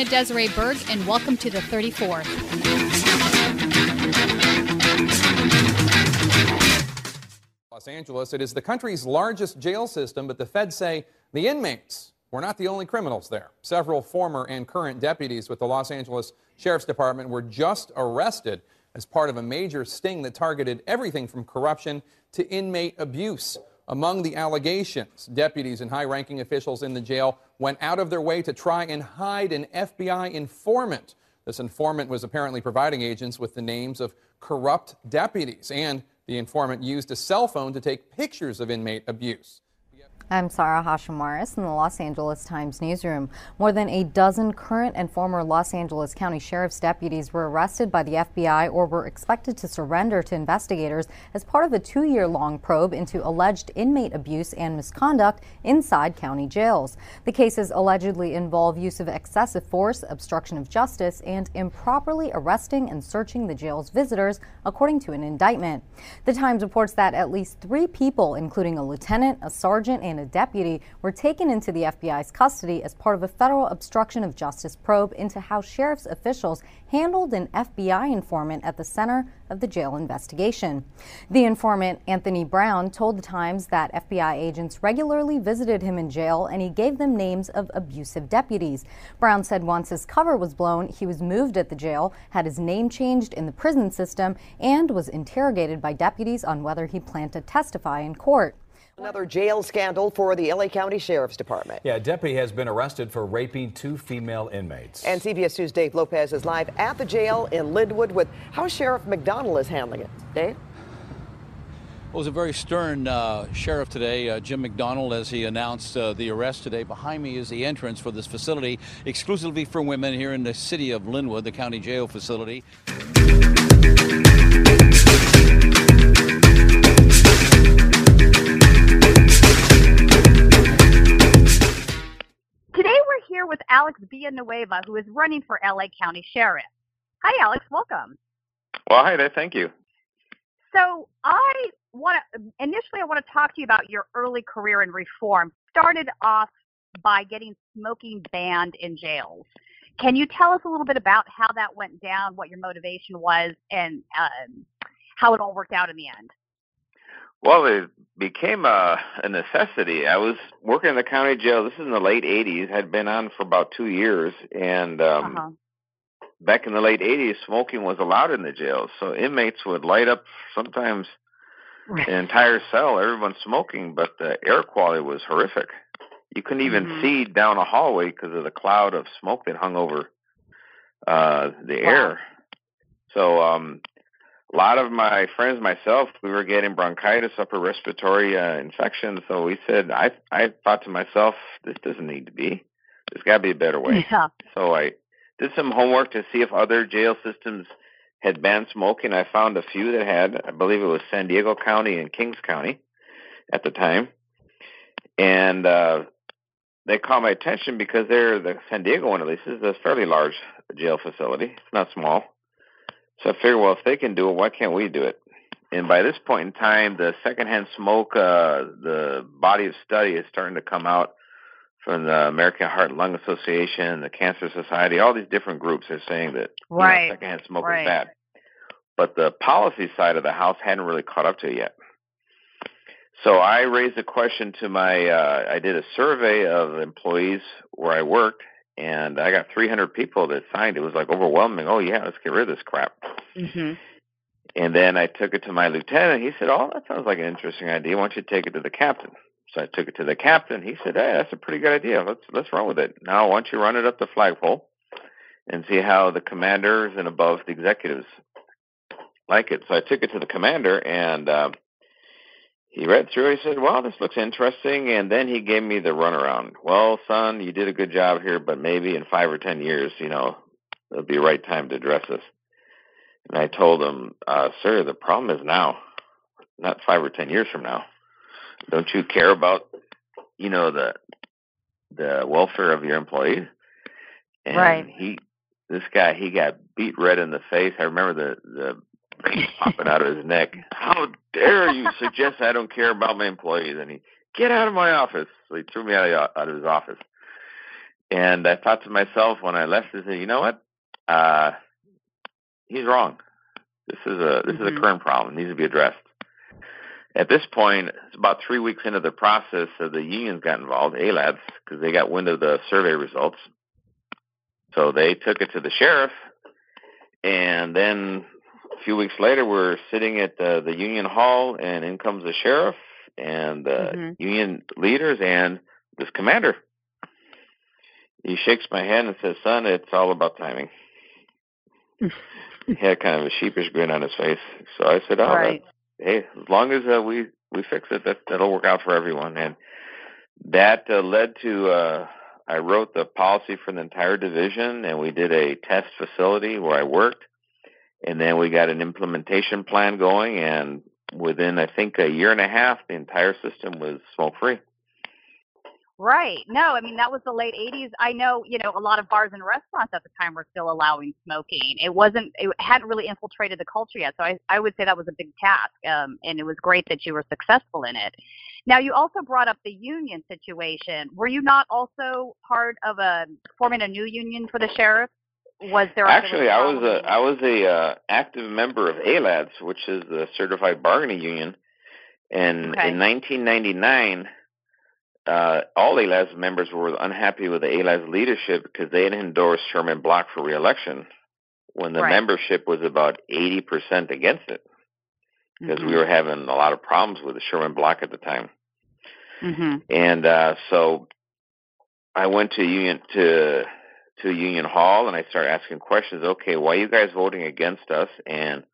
Tina Desiree Berg, and welcome to the 34th. Los Angeles, it is the country's largest jail system, but the feds say the inmates were not the only criminals there. Several former and current deputies with the Los Angeles Sheriff's Department were just arrested as part of a major sting that targeted everything from corruption to inmate abuse. Among the allegations, deputies and high ranking officials in the jail went out of their way to try and hide an FBI informant. This informant was apparently providing agents with the names of corrupt deputies, and the informant used a cell phone to take pictures of inmate abuse. I'm Sarah Hashim in the Los Angeles Times newsroom. More than a dozen current and former Los Angeles County Sheriff's deputies were arrested by the FBI or were expected to surrender to investigators as part of a two year long probe into alleged inmate abuse and misconduct inside county jails. The cases allegedly involve use of excessive force, obstruction of justice, and improperly arresting and searching the jail's visitors, according to an indictment. The Times reports that at least three people, including a lieutenant, a sergeant, and a deputy were taken into the FBI's custody as part of a federal obstruction of justice probe into how sheriff's officials handled an FBI informant at the center of the jail investigation. The informant, Anthony Brown, told the Times that FBI agents regularly visited him in jail and he gave them names of abusive deputies. Brown said once his cover was blown, he was moved at the jail, had his name changed in the prison system, and was interrogated by deputies on whether he planned to testify in court. Another jail scandal for the LA County Sheriff's Department. Yeah, a deputy has been arrested for raping two female inmates. And CBS News' Dave Lopez is live at the jail in Lynwood with how Sheriff McDonnell is handling it. Dave? Well, it was a very stern uh, sheriff today, uh, Jim McDonnell, as he announced uh, the arrest today. Behind me is the entrance for this facility, exclusively for women here in the city of Lynwood, the county jail facility. Alex Villanueva, who is running for LA County Sheriff. Hi, Alex. Welcome. Well, hi there. Thank you. So I want to initially I want to talk to you about your early career in reform. Started off by getting smoking banned in jails. Can you tell us a little bit about how that went down, what your motivation was, and um, how it all worked out in the end? Well, it became a, a necessity. I was working in the county jail. This is in the late '80s. Had been on for about two years, and um, uh-huh. back in the late '80s, smoking was allowed in the jail. So inmates would light up sometimes an entire cell, everyone smoking, but the air quality was horrific. You couldn't even mm-hmm. see down a hallway because of the cloud of smoke that hung over uh, the wow. air. So um, a lot of my friends, myself, we were getting bronchitis, upper respiratory uh, infection. So we said, I I thought to myself, this doesn't need to be. There's got to be a better way. Yeah. So I did some homework to see if other jail systems had banned smoking. I found a few that had. I believe it was San Diego County and Kings County at the time, and uh, they caught my attention because they're the San Diego one at least is a fairly large jail facility. It's not small so I figured, well, if they can do it, why can't we do it? And by this point in time, the secondhand smoke, uh, the body of study is starting to come out from the American Heart and Lung Association, the Cancer Society, all these different groups are saying that right. you know, secondhand smoke right. is bad. But the policy side of the House hadn't really caught up to it yet. So I raised a question to my, uh, I did a survey of employees where I worked, and I got 300 people that signed. It was like overwhelming. Oh yeah, let's get rid of this crap. Mm-hmm. And then I took it to my lieutenant. He said, "Oh, that sounds like an interesting idea. Why don't you take it to the captain?" So I took it to the captain. He said, "Hey, that's a pretty good idea. Let's let's run with it. Now, why don't you run it up the flagpole and see how the commanders and above the executives like it?" So I took it to the commander, and uh, he read through. He said, "Well, this looks interesting," and then he gave me the runaround. Well, son, you did a good job here, but maybe in five or ten years, you know, it'll be the right time to address this. And I told him, uh, "Sir, the problem is now, not five or ten years from now. Don't you care about, you know, the the welfare of your employees?" And right. he, this guy, he got beat red in the face. I remember the the popping out of his neck. How dare you suggest I don't care about my employees? And he, get out of my office. So he threw me out of, out of his office. And I thought to myself when I left, I said, you know what? Uh, he's wrong. This is a this mm-hmm. is a mm-hmm. current problem. It needs to be addressed. At this point, it's about three weeks into the process, so the unions got involved, ALADS, because they got wind of the survey results. So they took it to the sheriff, and then few weeks later, we're sitting at the, the union hall, and in comes the sheriff and the mm-hmm. union leaders and this commander. He shakes my hand and says, "Son, it's all about timing." he had kind of a sheepish grin on his face. So I said, "Oh, right. that, hey, as long as uh, we we fix it, that that'll work out for everyone." And that uh, led to uh, I wrote the policy for the entire division, and we did a test facility where I worked, and then we got an implementation plan going, and within I think a year and a half, the entire system was smoke free. Right. No, I mean that was the late 80s. I know, you know, a lot of bars and restaurants at the time were still allowing smoking. It wasn't it hadn't really infiltrated the culture yet. So I I would say that was a big task. Um and it was great that you were successful in it. Now you also brought up the union situation. Were you not also part of a forming a new union for the sheriff? Was there Actually, I was a I was a uh, active member of ALADS, which is the certified bargaining union. And okay. in 1999 uh, all ALADS members were unhappy with the ALADS leadership because they had endorsed Sherman Block for reelection when the right. membership was about 80% against it because mm-hmm. we were having a lot of problems with the Sherman Block at the time. Mm-hmm. And uh, so I went to union to to Union Hall and I started asking questions. Okay, why are you guys voting against us? And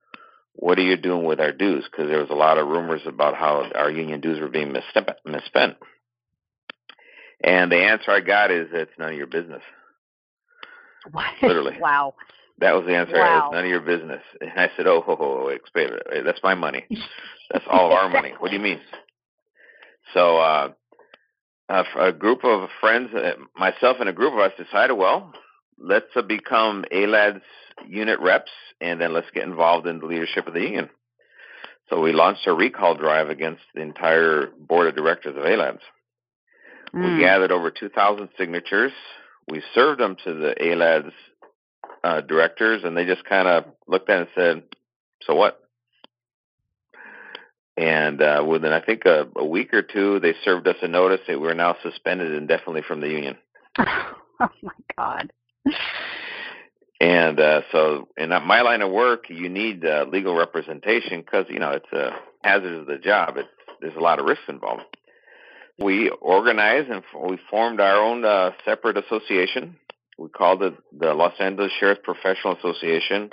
what are you doing with our dues? Because there was a lot of rumors about how our union dues were being misspent. And the answer I got is it's none of your business. What? Literally. wow. That was the answer. Wow. It's none of your business. And I said, oh, ho, ho, wait, wait, that's my money. That's all of our money. What do you mean? So uh, a, a group of friends, uh, myself and a group of us decided, well, let's uh, become ALAD's unit reps, and then let's get involved in the leadership of the union. So we launched a recall drive against the entire board of directors of ALADS. Mm. We gathered over 2,000 signatures. We served them to the ALADS uh, directors, and they just kind of looked at it and said, "So what?" And uh, within, I think, a, a week or two, they served us a notice that we're now suspended indefinitely from the union. oh my God! And uh, so, in my line of work, you need uh, legal representation because you know it's a hazard of the job. It, there's a lot of risks involved we organized and we formed our own uh, separate association. We called it the Los Angeles Sheriff Professional Association.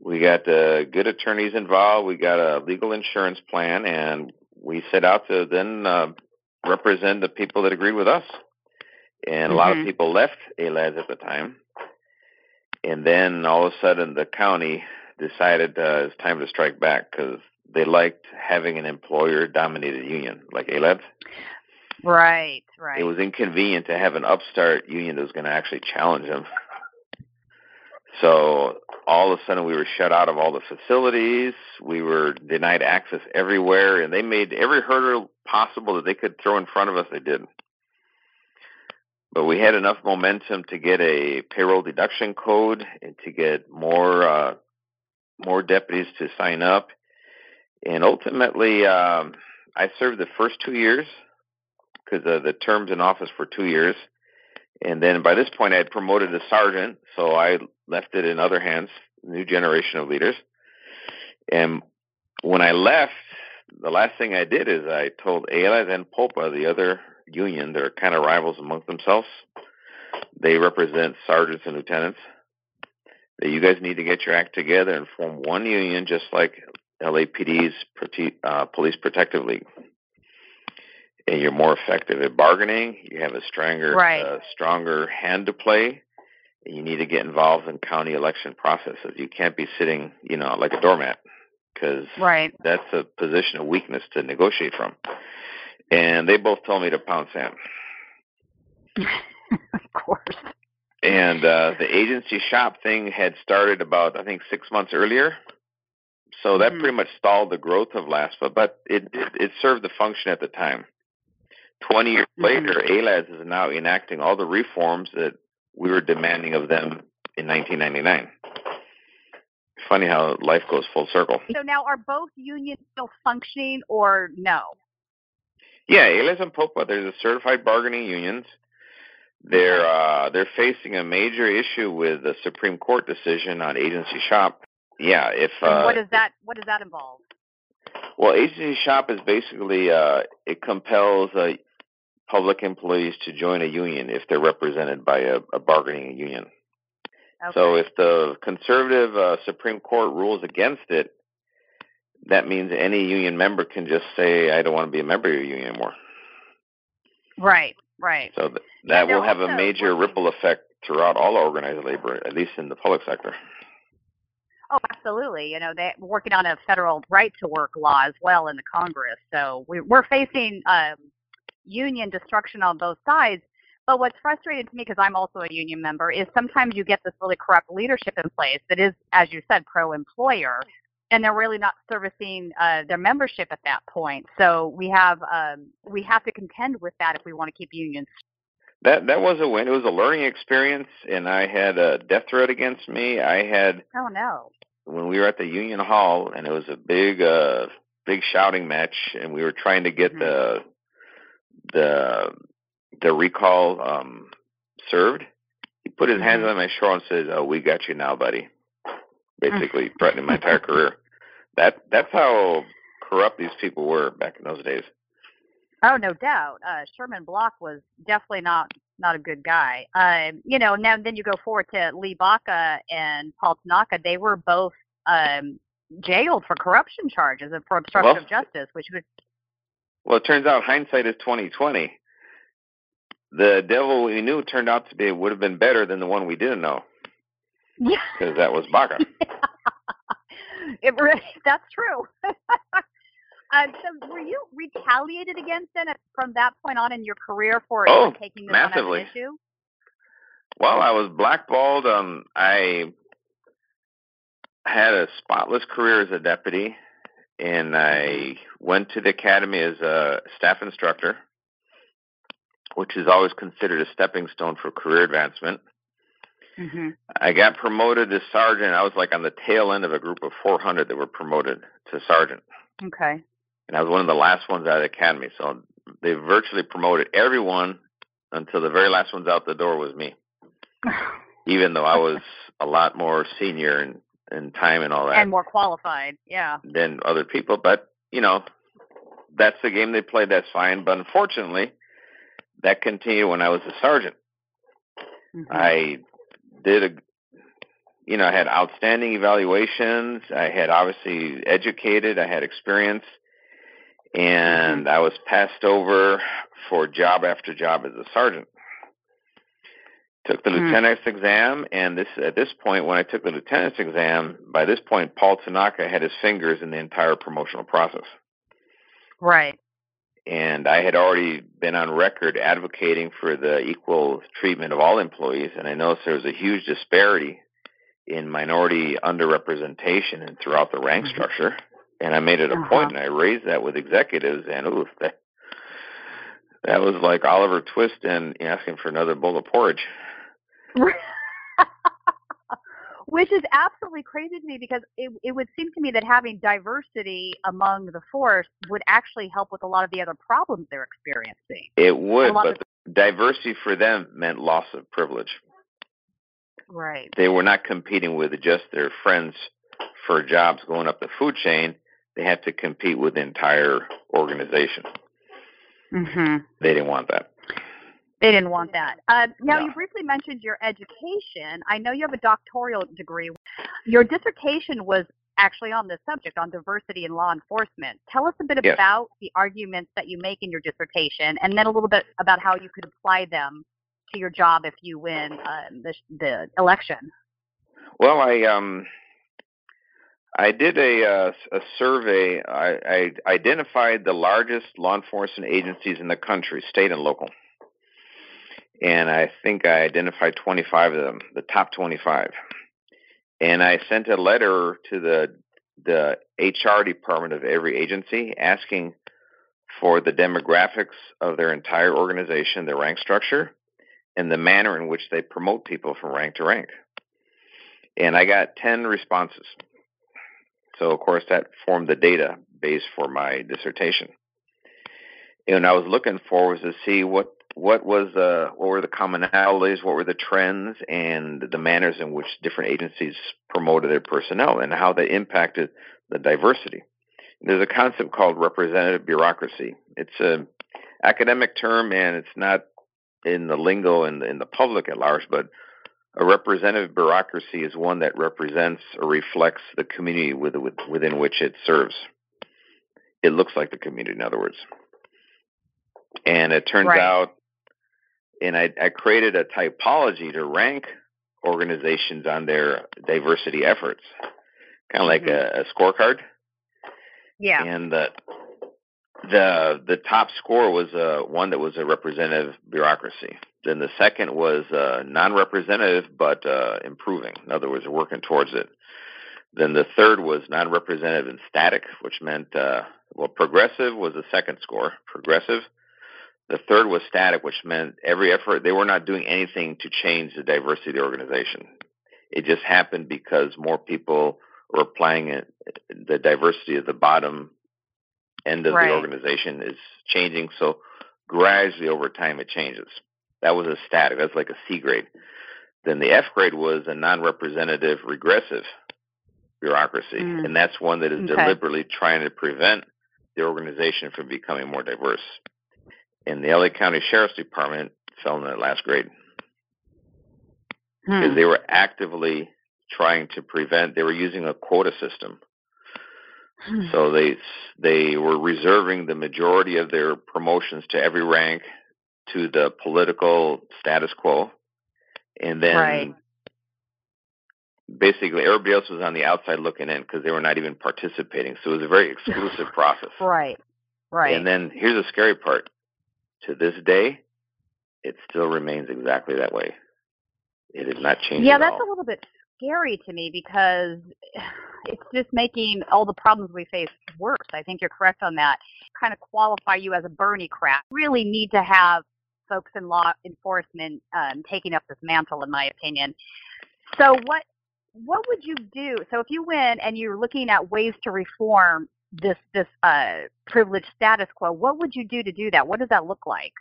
We got uh, good attorneys involved. We got a legal insurance plan, and we set out to then uh, represent the people that agreed with us. And mm-hmm. a lot of mm-hmm. people left ALADS at the time. And then all of a sudden, the county decided uh, it's time to strike back because they liked having an employer dominated union like ALADS. Right, right. It was inconvenient to have an upstart union that was going to actually challenge them. So all of a sudden we were shut out of all the facilities. We were denied access everywhere, and they made every hurdle possible that they could throw in front of us. They did. But we had enough momentum to get a payroll deduction code and to get more uh, more deputies to sign up and ultimately, um, I served the first two years because uh, the terms in office for two years. And then by this point, I had promoted to sergeant, so I left it in other hands, new generation of leaders. And when I left, the last thing I did is I told ALADS and POPA, the other union, they're kind of rivals amongst themselves. They represent sergeants and lieutenants. That you guys need to get your act together and form one union, just like LAPD's uh, Police Protective League. And you're more effective at bargaining. You have a stronger, right. uh, stronger hand to play. And you need to get involved in county election processes. You can't be sitting, you know, like a doormat because right. that's a position of weakness to negotiate from. And they both told me to pound sand. of course. And uh, the agency shop thing had started about, I think, six months earlier. So that mm-hmm. pretty much stalled the growth of LASPA, but it, it, it served the function at the time. 20 years later, ALADS is now enacting all the reforms that we were demanding of them in 1999. Funny how life goes full circle. So now, are both unions still functioning or no? Yeah, ALADS and POPA, they're the certified bargaining unions. They're uh, they're facing a major issue with the Supreme Court decision on agency shop. Yeah, if uh, what does that what does that involve? well, agency shop is basically uh, it compels uh, public employees to join a union if they're represented by a, a bargaining union. Okay. So if the conservative uh, Supreme Court rules against it, that means any union member can just say, "I don't want to be a member of your union anymore." right, right. So th- that will have a major working- ripple effect throughout all organized labor, at least in the public sector. Oh, absolutely. You know, they're working on a federal right to work law as well in the Congress. So we- we're facing um, union destruction on both sides. But what's frustrating to me, because I'm also a union member, is sometimes you get this really corrupt leadership in place that is, as you said, pro-employer, and they're really not servicing uh, their membership at that point. So we have um, we have to contend with that if we want to keep unions. That that was a win. It was a learning experience, and I had a death threat against me. I had Oh no. when we were at the Union Hall, and it was a big, uh, big shouting match, and we were trying to get Mhm. the the the recall um, served. He put his hands Mhm. on my shoulder and said, "Oh, we got you now, buddy." Basically, threatening my entire career. That that's how corrupt these people were back in those days. Oh, no doubt. Uh, Sherman Block was definitely not not a good guy. Um, you know, now then you go forward to Lee Baca and Paul Tanaka. They were both um, jailed for corruption charges and for obstruction Well- of justice, which would Well, it turns out hindsight is twenty twenty. The devil we knew turned out to be would have been better than the one we didn't know yeah, because that was Baca. it really, that's true. uh, so, were you retaliated against then from that point on in your career for Oh, taking this on as an issue? Well, I was blackballed. Um, I had a spotless career as a deputy, and I went to the academy as a staff instructor, which is always considered a stepping stone for career advancement. Mm-hmm. I got promoted to sergeant. I was like on the tail end of a group of 400 that were promoted to sergeant, Okay. and I was one of the last ones out of the academy. So they virtually promoted everyone until the very last ones out the door was me. even though I was a lot more senior in, in time and all that and more qualified. Yeah. than other people. But, you know, that's the game they played, that's fine. But unfortunately, that continued when I was a sergeant. Mhm. I did a, you know, I had outstanding evaluations. I had obviously educated, I had experience, and I was passed over for job after job as a sergeant. Took the Hmm. lieutenant's exam, and this at this point, when I took the lieutenant's exam, by this point, Paul Tanaka had his fingers in the entire promotional process Right. and I had already been on record advocating for the equal treatment of all employees, and I noticed there was a huge disparity in minority underrepresentation and throughout the rank Mhm. structure. And I made it a Uh-huh. point, and I raised that with executives, and ooh, that, that was like Oliver Twist and asking for another bowl of porridge. Which is absolutely crazy to me because it, it would seem to me that having diversity among the force would actually help with a lot of the other problems they're experiencing. It would, but diversity for them meant loss of privilege. Right. they were not competing with just their friends for jobs going up the food chain. They had to compete with the entire organization. Mm-hmm. They didn't want that. They didn't want that. Uh, now, No. you briefly mentioned your education. I know you have a doctoral degree. Your dissertation was actually on this subject, on diversity in law enforcement. Tell us a bit Yes. about the arguments that you make in your dissertation, and then a little bit about how you could apply them to your job if you win uh, the, the election. Well, I um, I did a uh, a survey. I, I identified the largest law enforcement agencies in the country, state and local, and I think I identified 25 of them, the top 25. And I sent a letter to the the HR department of every agency asking for the demographics of their entire organization, their rank structure, and the manner in which they promote people from rank to rank. And I got 10 responses. So, of course, that formed the data base for my dissertation. And I was looking for was to see what what was uh, what were the commonalities, what were the trends, and the manners in which different agencies promoted their personnel, and how they impacted the diversity. There's a concept called representative bureaucracy. It's a academic term, and it's not in the lingo in the, in the public at large, but a representative bureaucracy is one that represents or reflects the community with, with, within which it serves. It looks like the community, in other words. And it turns Right. out, and I, I created a typology to rank organizations on their diversity efforts, kind of like a, a scorecard. Yeah. And the the the top score was uh, one that was a representative bureaucracy. Then the second was uh, non-representative but uh, improving. In other words, working towards it. Then the third was non-representative and static, which meant uh, well, progressive was the second score. Progressive. The third was static, which meant every effort they were not doing anything to change the diversity of the organization. It just happened because more people were applying it. The diversity of the bottom end of Right. the organization is changing. So gradually over time it changes. That was a static. That's like a C grade. Then the F grade was a non-representative regressive bureaucracy, Mm. and that's one that is Okay. deliberately trying to prevent the organization from becoming more diverse. And the LA County Sheriff's Department fell in that last grade because Hmm. they were actively trying to prevent. They were using a quota system. Hmm. So they they were reserving the majority of their promotions to every rank to the political status quo, and then Right. basically everybody else was on the outside looking in because they were not even participating. So it was a very exclusive process. Right. Right. And then here's the scary part: to this day, it still remains exactly that way. It has not changed. yeah, at that's all. a little bit scary to me because it's just making all the problems we face worse. I think you're correct on that. Kind of qualify you as a Berniecrat. Really need to have folks in law enforcement um, taking up this mantle, in my opinion. So what what would you do? So if you win and you're looking at ways to reform this this uh, privileged status quo, what would you do to do that? What does that look like?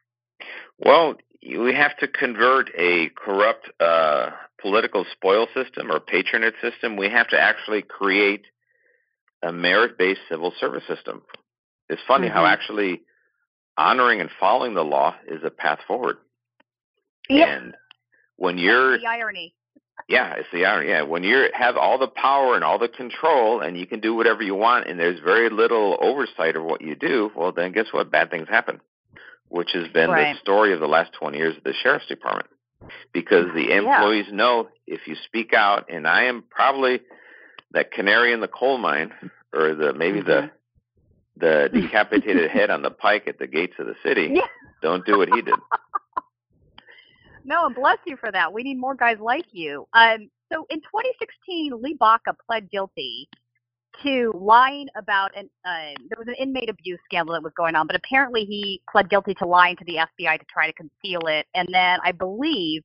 Well, we have to convert a corrupt uh, political spoil system or patronage system. We have to actually create a merit-based civil service system. It's funny how Mhm. actually honoring and following the law is a path forward. Yeah, And when you're the irony. Yeah, it's the irony. Yeah, when you have all the power and all the control, and you can do whatever you want, and there's very little oversight of what you do, well, then guess what? Bad things happen, which has been Right. the story of the last 20 years of the sheriff's department. Because the Yeah. employees know if you speak out, and I am probably that canary in the coal mine, or the maybe the mm-hmm. the decapitated head on the pike at the gates of the city. Yeah. Don't do what he did. No, and bless you for that. We need more guys like you. Um, so in 2016, Lee Baca pled guilty to lying about an uh, there was an inmate abuse scandal that was going on, but apparently he pled guilty to lying to the FBI to try to conceal it. And then I believe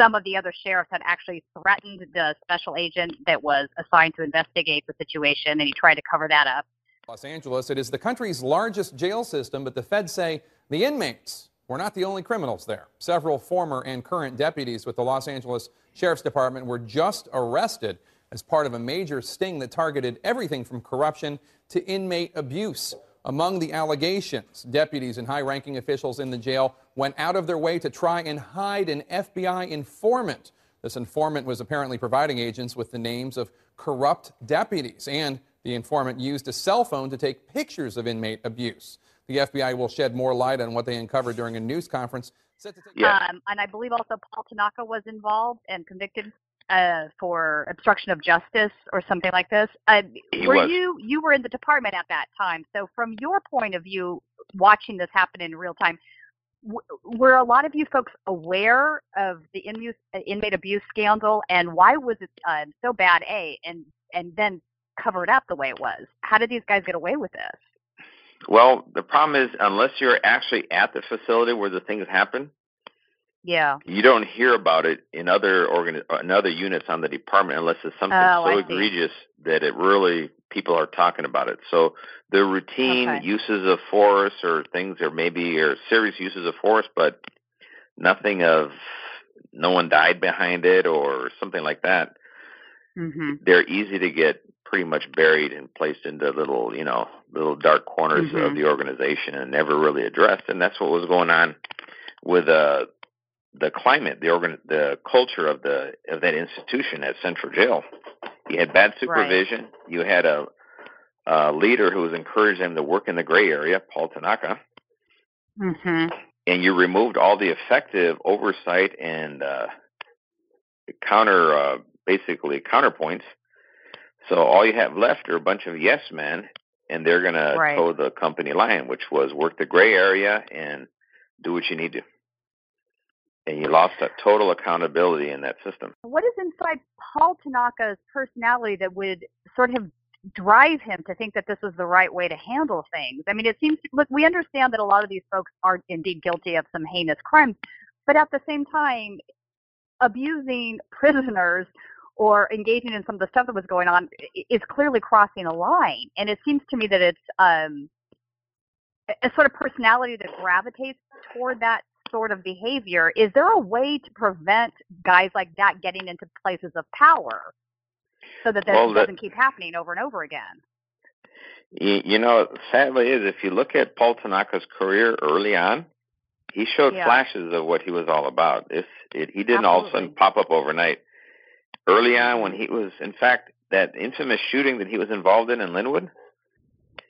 some of the other sheriffs had actually threatened the special agent that was assigned to investigate the situation, and he tried to cover that up. Los Angeles, it is the country's largest jail system, but the feds say the inmates were not the only criminals there. Several former and current deputies with the Los Angeles Sheriff's Department were just arrested as part of a major sting that targeted everything from corruption to inmate abuse. Among the allegations, deputies and high ranking officials in the jail went out of their way to try and hide an FBI informant. This informant was apparently providing agents with the names of corrupt deputies, and the informant used a cell phone to take pictures of inmate abuse. The FBI will shed more light on what they uncovered during a news conference. Set to take- Yeah. Um, and I believe also Paul Tanaka was involved and convicted uh, for obstruction of justice or something like this. Uh, were was. you you were in the department at that time? So from your point of view, watching this happen in real time, w- were a lot of you folks aware of the inmate, inmate abuse scandal, and why was it uh, so bad? A and and then covered up the way it was. How did these guys get away with this? Well, the problem is unless you're actually at the facility where the things happen, Yeah. you don't hear about it in other organ in other units on the department unless it's something Oh, so I see. egregious that it really people are talking about it. So the routine Okay. uses of force or things or maybe or serious uses of force, but nothing of no one died behind it or something like that. Mhm. They're easy to get pretty much buried and placed into little, you know, little dark corners Mhm. of the organization and never really addressed. And that's what was going on with uh, the climate, the organ, the culture of the of that institution at Central Jail. You had bad supervision. You had a, a leader who was encouraging them to work in the gray area, Paul Tanaka, Mhm. and you removed all the effective oversight and uh, counter, uh, basically counterpoints. So all you have left are a bunch of yes men, and they're going to Right. toe the company line, which was work the gray area and do what you need to. And you lost that total accountability in that system. What is inside Paul Tanaka's personality that would sort of drive him to think that this was the right way to handle things? I mean, it seems look, we understand that a lot of these folks are indeed guilty of some heinous crimes, but at the same time, abusing prisoners or engaging in some of the stuff that was going on is clearly crossing a line. And it seems to me that it's um, a- sort of personality that gravitates toward that sort of behavior. Is there a way to prevent guys like that getting into places of power so that this Well, that- doesn't keep happening over and over again? You, know, sadly is if you look at Paul Tanaka's career early on, he showed Yeah. flashes of what he was all about. It's, it, he didn't all of a sudden pop up overnight. Early on, when he was, in fact, that infamous shooting that he was involved in in Lynwood,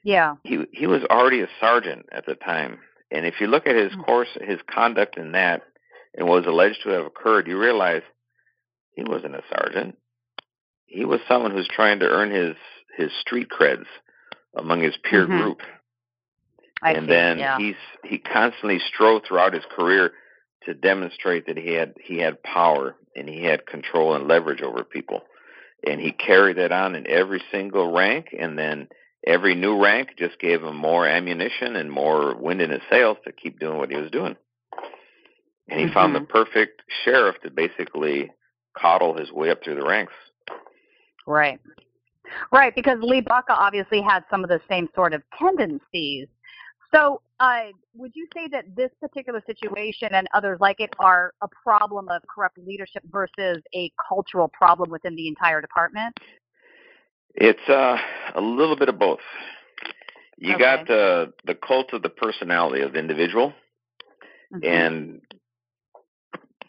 Yeah. he he was already a sergeant at the time. And if you look at his Hmm. course, his conduct in that, and what was alleged to have occurred, you realize he wasn't a sergeant. He was someone who's trying to earn his his street creds among his peer Mhm. group I and see. then yeah. he's he constantly strove throughout his career to demonstrate that he had he had power and he had control and leverage over people and he carried that on in every single rank and then every new rank just gave him more ammunition and more wind in his sails to keep doing what he was doing and he found the Mhm. perfect sheriff to basically coddle his way up through the ranks Right. Right, because Lee Baca obviously had some of the same sort of tendencies. So, uh, would you say that this particular situation and others like it are a problem of corrupt leadership versus a cultural problem within the entire department? It's uh, a little bit of both. You Okay. got the the cult of the personality of the individual, Mhm. and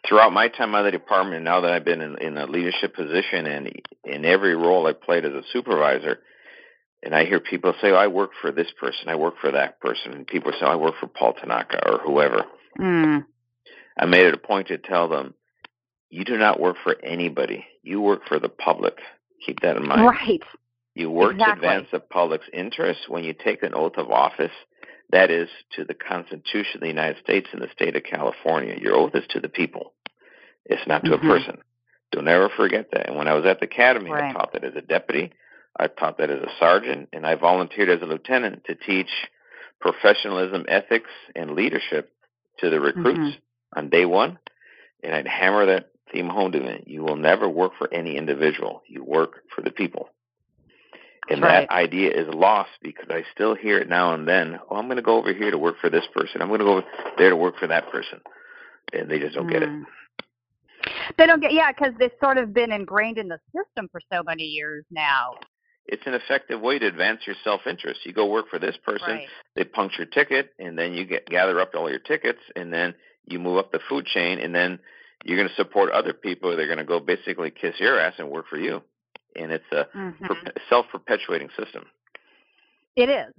throughout my time out of the department, now that I've been in, in a leadership position and in every role I played as a supervisor, and I hear people say, oh, "I work for this person, I work for that person," and people say, oh, "I work for Paul Tanaka or whoever." Mm. I made it a point to tell them, "You do not work for anybody. You work for the public. Keep that in mind." Right. You work Exactly. to advance the public's interests when you take an oath of office. That is to the Constitution of the United States and the state of California. Your oath is to the people. It's not to Mhm. a person. Don't ever forget that. And when I was at the academy, I taught that as a deputy. I taught that as a sergeant, and I volunteered as a lieutenant to teach professionalism, ethics, and leadership to the recruits Mhm. on day one. And I'd hammer that theme home to them. You will never work for any individual. You work for the people. And That's that idea is lost because I still hear it now and then. Oh, I'm going to go over here to work for this person. I'm going to go over there to work for that person. And they just don't get it. Mm. They don't get, yeah, because they've sort of been ingrained in the system for so many years now. It's an effective way to advance your self-interest. You go work for this person, Right. they punch your ticket, and then you get gather up all your tickets, and then you move up the food chain, and then you're going to support other people. They're going to go basically kiss your ass and work for you. And it's a Mhm. perpe- self-perpetuating system. It is.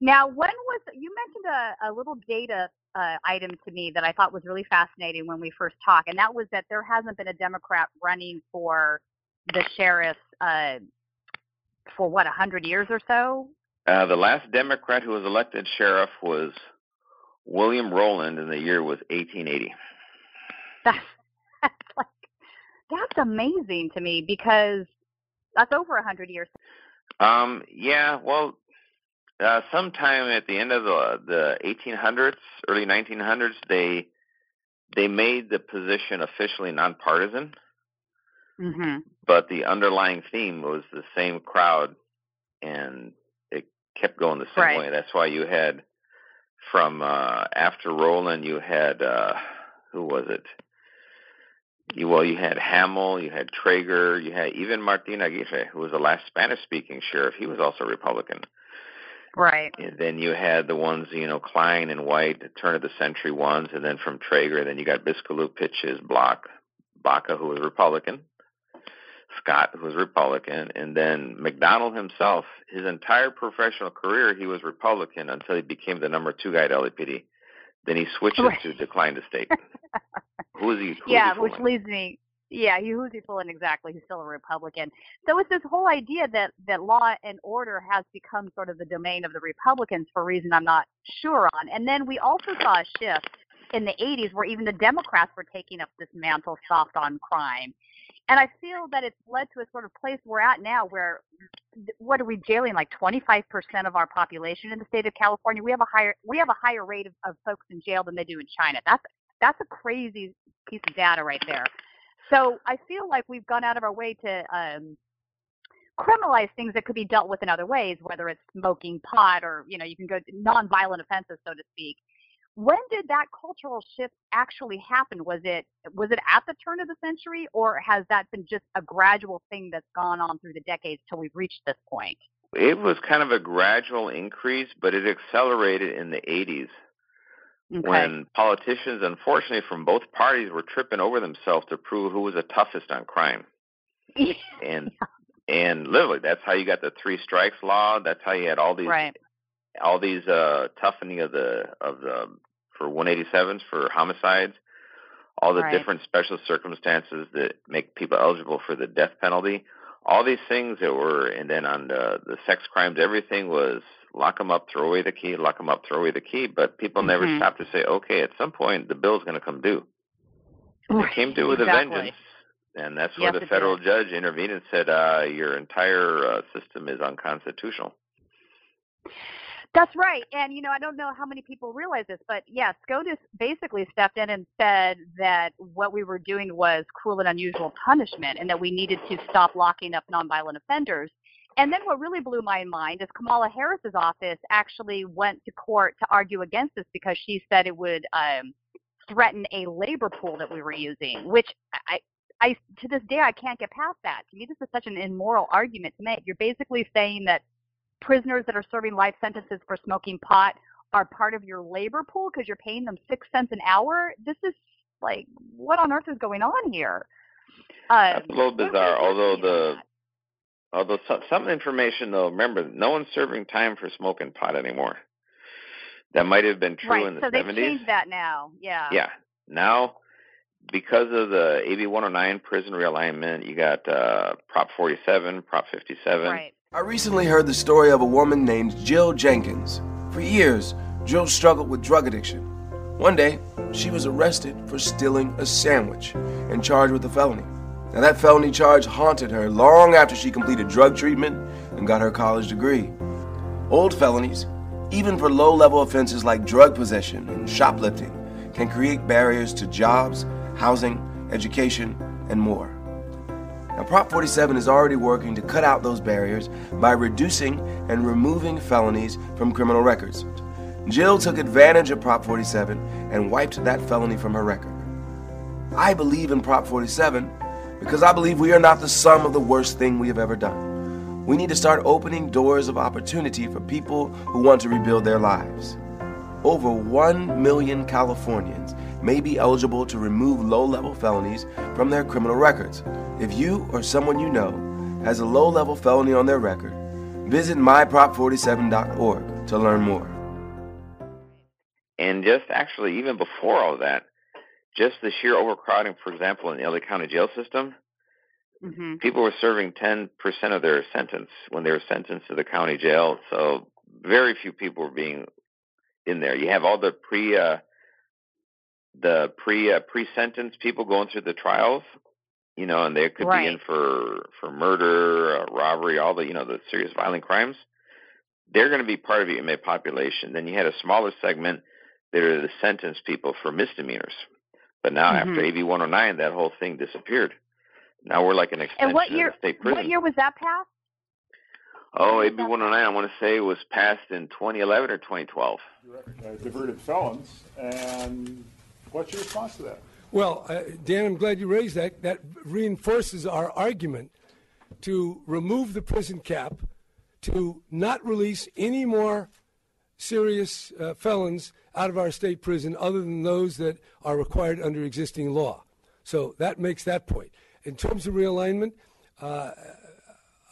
Now, when was you mentioned a, a little data uh, item to me that I thought was really fascinating when we first talked, and that was that there hasn't been a Democrat running for the sheriff uh, for what a hundred years or so. Uh, the last Democrat who was elected sheriff was William Rowland, and the year was 1880. That's, that's like that's amazing to me because that's over a hundred years. Um, yeah, well, Uh, sometime at the end of the the 1800s, early 1900s, they they made the position officially nonpartisan. Mm-hmm. But the underlying theme was the same crowd, and it kept going the same Right. way. That's why you had from uh, after Rowland, you had uh, who was it? You, well, you had Hammel, you had Traeger, you had even Martin Aguirre, who was the last Spanish-speaking sheriff. He was also Republican. Right. And then you had the ones, you know, Cline and White, the turn of the century ones, and then from Traeger, then you got Biscailuz, Pitchess, Block, Baca, who was Republican, Scott, who was Republican, and then McDonnell himself, his entire professional career, he was Republican until he became the number two guy at LAPD. Then he switches Right. to decline the state. who is he? Who is yeah, he which leads me. Yeah, he, who's he fooling exactly? He's still a Republican. So it's this whole idea that that law and order has become sort of the domain of the Republicans for a reason I'm not sure on. And then we also saw a shift in the 80s where even the Democrats were taking up this mantle soft on crime. And I feel that it's led to a sort of place we're at now where what are we jailing like 25% of our population in the state of California? We have a higher we have a higher rate of, of folks in jail than they do in China. That's that's a crazy piece of data right there. So I feel like we've gone out of our way to um, criminalize things that could be dealt with in other ways, whether it's smoking pot or you know you can go nonviolent offenses, so to speak. When did that cultural shift actually happen? Was it was it at the turn of the century, or has that been just a gradual thing that's gone on through the decades till we've reached this point? It was kind of a gradual increase, but it accelerated in the 80s. Okay. when politicians, unfortunately, from both parties were tripping over themselves to prove who was the toughest on crime. And and literally, that's how you got the three strikes law. That's how you had all these right. all these uh, toughening of the of the for 187s for homicides. All the Right. different special circumstances that make people eligible for the death penalty. All these things that were, and then on the the sex crimes, everything was lock them up, throw away the key, lock them up, throw away the key. But people never Mhm. stopped to say, okay, at some point the bill's going to come due. It came due with exactly. a vengeance. And that's Yes, where the federal did. judge intervened and said, uh, your entire uh, system is unconstitutional. That's right. And, you know, I don't know how many people realize this, but yeah, SCOTUS basically stepped in and said that what we were doing was cruel and unusual punishment and that we needed to stop locking up nonviolent offenders. And then what really blew my mind is Kamala Harris's office actually went to court to argue against this because she said it would um, threaten a labor pool that we were using, which I, I, to this day, I can't get past that. To me, this is such an immoral argument to make. You're basically saying that prisoners that are serving life sentences for smoking pot are part of your labor pool because you're paying them six cents an hour. This is like, what on earth is going on here? Uh, That's a little bizarre. Although the although some, some information though, remember, no one's serving time for smoking pot anymore. That might have been true right, in the so they've 70s. changed that now. Yeah. Yeah. Now, because of the AB 109 prison realignment, you got uh, Prop 47, Prop 57. Right. I recently heard the story of a woman named Jill Jenkins. For years, Jill struggled with drug addiction. One day, she was arrested for stealing a sandwich and charged with a felony. Now, that felony charge haunted her long after she completed drug treatment and got her college degree. Old felonies, even for low level offenses like drug possession and shoplifting, can create barriers to jobs, housing, education, and more. Now, Prop 47 is already working to cut out those barriers by reducing and removing felonies from criminal records. Jill took advantage of Prop 47 and wiped that felony from her record. I believe in Prop 47 because I believe we are not the sum of the worst thing we have ever done. We need to start opening doors of opportunity for people who want to rebuild their lives. Over 1 million Californians may be eligible to remove low level felonies from their criminal records. If you or someone you know has a low level felony on their record, visit myprop47.org to learn more. And just actually, even before all that, just the sheer overcrowding, for example, in the LA County jail system, hmm people were serving 10% of their sentence when they were sentenced to the county jail. So very few people were being in there. You have all the pre, uh, the pre, uh, pre-sentence people going through the trials, you know, and they could be in for, for murder, uh, robbery, all the, you know, the serious violent crimes. they're going to be part of the inmate population. Then you had a smaller segment that are the sentenced people for misdemeanors. But now Mhm. after AB 109, that whole thing disappeared. Now we're like an extension And what of year? the state prison. What year was that passed? Oh, AB 109, I want to say was passed in 2011 or 2012. uh, diverted felons. And what's your response to that? Well, uh, Dan, I'm glad you raised that. That reinforces our argument to remove the prison cap, to not release any more serious uh, felons out of our state prison other than those that are required under existing law. So that makes that point. In terms of realignment, uh,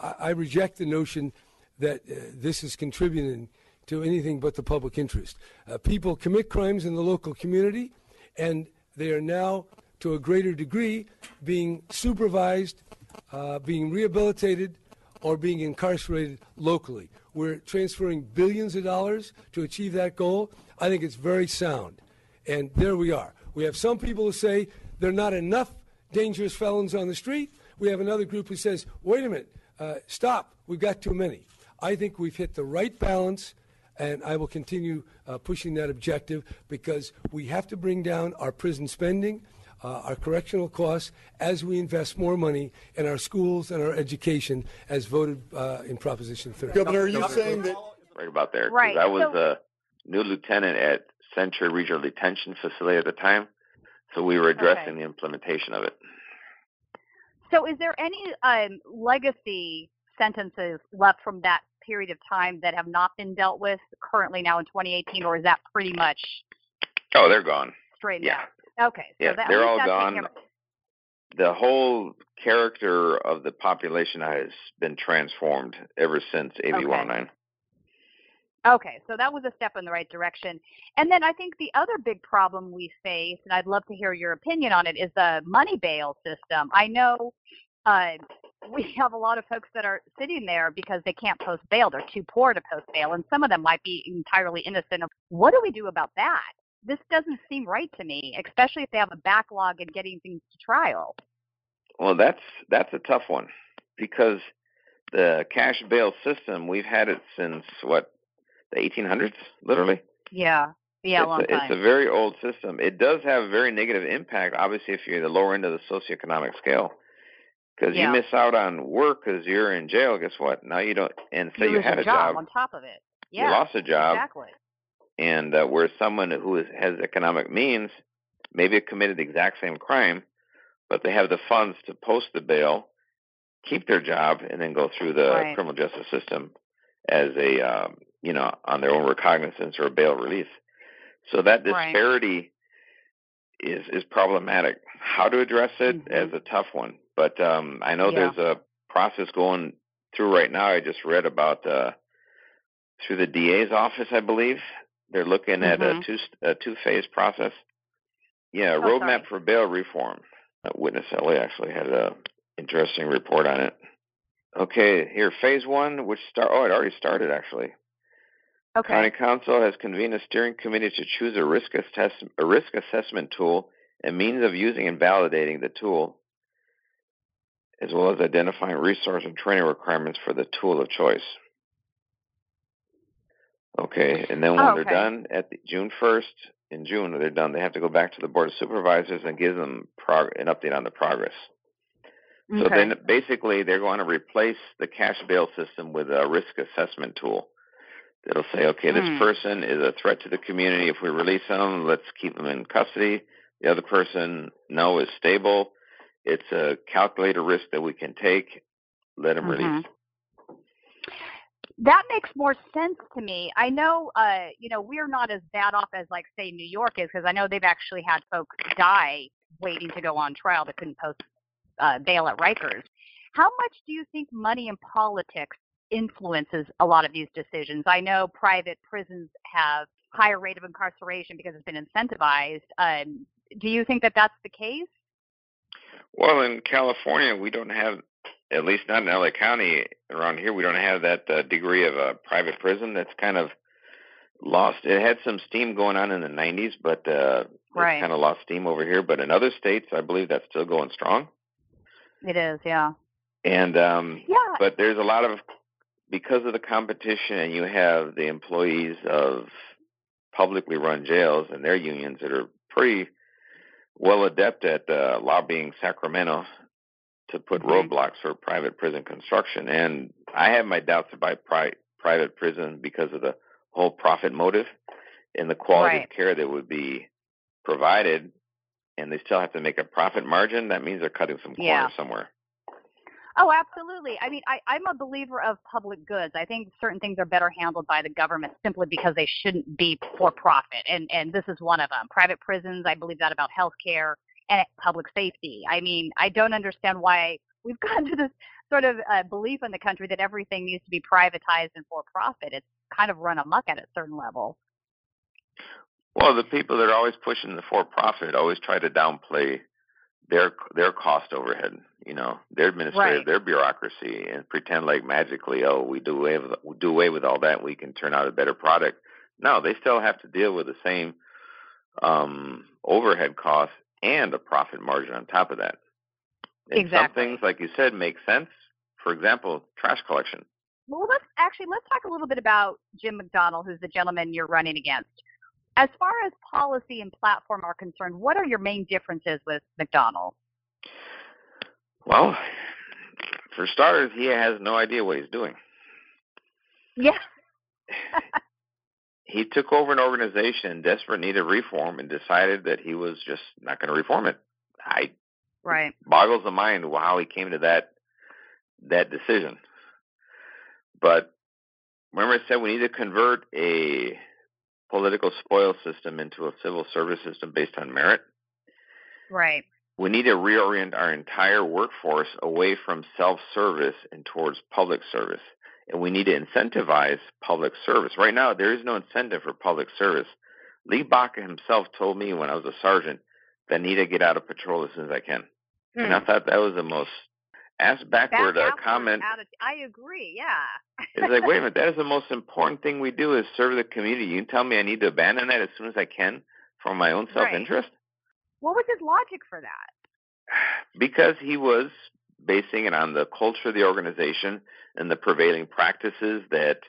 I, I reject the notion that uh, this is contributing to anything but the public interest. Uh, people commit crimes in the local community, and they are now, to a greater degree, being supervised, uh, being rehabilitated, or being incarcerated locally. We're transferring billions of dollars to achieve that goal. I think it's very sound. And there we are. We have some people who say there are not enough dangerous felons on the street. We have another group who says, wait a minute, uh, stop, we've got too many. I think we've hit the right balance, and I will continue uh, pushing that objective because we have to bring down our prison spending, uh, our correctional costs, as we invest more money in our schools and our education, as voted uh, in Proposition 30. Governor, are you saying that Right about there. 'cause Right, I was so- a new lieutenant at Century Regional Detention Facility at the time, so we were addressing Okay. the implementation of it. So, is there any um, legacy sentences left from that period of time that have not been dealt with currently now in 2018, or is that pretty much Oh, they're gone. straightened Yeah. out? Okay, so Yeah, that, they're all gone. The whole character of the population has been transformed ever since AB Okay. 109. Okay, so that was a step in the right direction. And then I think the other big problem we face, and I'd love to hear your opinion on it, is the money bail system. I know uh, we have a lot of folks that are sitting there because they can't post bail. They're too poor to post bail, and some of them might be entirely innocent. What do we do about that? This doesn't seem right to me, especially if they have a backlog in getting things to trial. Well, that's that's a tough one because the cash bail system we've had it since what the 1800s, literally. Yeah, yeah, a it's, long a, time. it's a very old system. It does have a very negative impact, obviously, if you're the lower end of the socioeconomic scale. Because Yeah. you miss out on work because you're in jail. Guess what? Now you don't. And say you, lose had a job job, on top of it. you Yeah, lost a job, exactly. and uh, where someone who is, has economic means maybe committed the exact same crime, but they have the funds to post the bail, keep their job, and then go through the Right. criminal justice system as a um, you know on their own recognizance or bail release. So that Right. disparity is is problematic. How to address it Mhm. is a tough one, but um, I know Yeah. there's a process going through right now. I just read about uh, through the DA's office, I believe. They're looking at a Mhm. two a two phase process. Yeah, Oh, roadmap sorry. for bail reform. Uh, Witness LA actually had a interesting report on it. Okay, here phase one, which start. Oh, it already started actually. Okay. County Counsel has convened a steering committee to choose a risk assess a risk assessment tool and means of using and validating the tool, as well as identifying resource and training requirements for the tool of choice. Okay, and then when Oh, they're done at the, June first, in June, when they're done. They have to go back to the board of supervisors and give them prog- an update on the progress. Okay. So then basically they're going to replace the cash bail system with a risk assessment tool. That'll say, okay, this Hmm. person is a threat to the community. If we release them, let's keep them in custody. The other person, no, is stable. It's a calculated risk that we can take. Let them release. That makes more sense to me. I know, uh, you know, we're not as bad off as, like, say, New York is, because I know they've actually had folks die waiting to go on trial that couldn't post uh, bail at Rikers. How much do you think money in politics influences a lot of these decisions? I know private prisons have higher rate of incarceration because it's been incentivized. Um, do you think that that's the case? Well, in California, we don't have, at least not in LA County, around here, we don't have that uh, degree of a private prison. That's kind of lost. It had some steam going on in the 90s, but uh, Right. kind of lost steam over here. But in other states, I believe that's still going strong. It is, yeah. And um, Yeah. but there's a lot of because of the competition, and you have the employees of publicly run jails and their unions that are pretty well adept at uh, lobbying Sacramento to put mm-hmm. roadblocks for private prison construction. And I have my doubts about pri- private prison because of the whole profit motive and the quality right. of care that would be provided. And they still have to make a profit margin. That means they're cutting some corners yeah. somewhere. Oh, absolutely. I mean, I, I'm a believer of public goods. I think certain things are better handled by the government simply because they shouldn't be for profit, and and this is one of them. Private prisons, I believe that about health care and public safety. I mean, I don't understand why we've gotten to this sort of uh, belief in the country that everything needs to be privatized and for profit. It's kind of run amok at a certain level. Well, the people that are always pushing the for profit always try to downplay their their cost overhead, you know, their administrative, right. their bureaucracy, and pretend like magically, oh, we do away with we do away with all that, we can turn out a better product. No, they still have to deal with the same um, overhead costs and a profit margin on top of that. And exactly. Some things, like you said, make sense. For example, trash collection. Well, let's actually let's talk a little bit about Jim McDonnell, who's the gentleman you're running against. As far as policy and platform are concerned, what are your main differences with McDonnell? Well, for starters, he has no idea what he's doing. Yeah. he took over an organization in desperate need of reform and decided that he was just not going to reform it. I right boggles the mind how he came to that that decision. But remember, I said we need to convert a political spoil system into a civil service system based on merit. Right. We need to reorient our entire workforce away from self service and towards public service. And we need to incentivize public service. Right now, there is no incentive for public service. Lee Baca himself told me when I was a sergeant that I need to get out of patrol as soon as I can. Hmm. And I hmm. thought that was the most ass backward uh, comment. Of, I agree. Yeah. it's like, wait a minute, that is the most important thing we do is serve the community. You tell me I need to abandon that as soon as I can for my own self-interest? Right. What was his logic for that? Because he was basing it on the culture of the organization and the prevailing practices that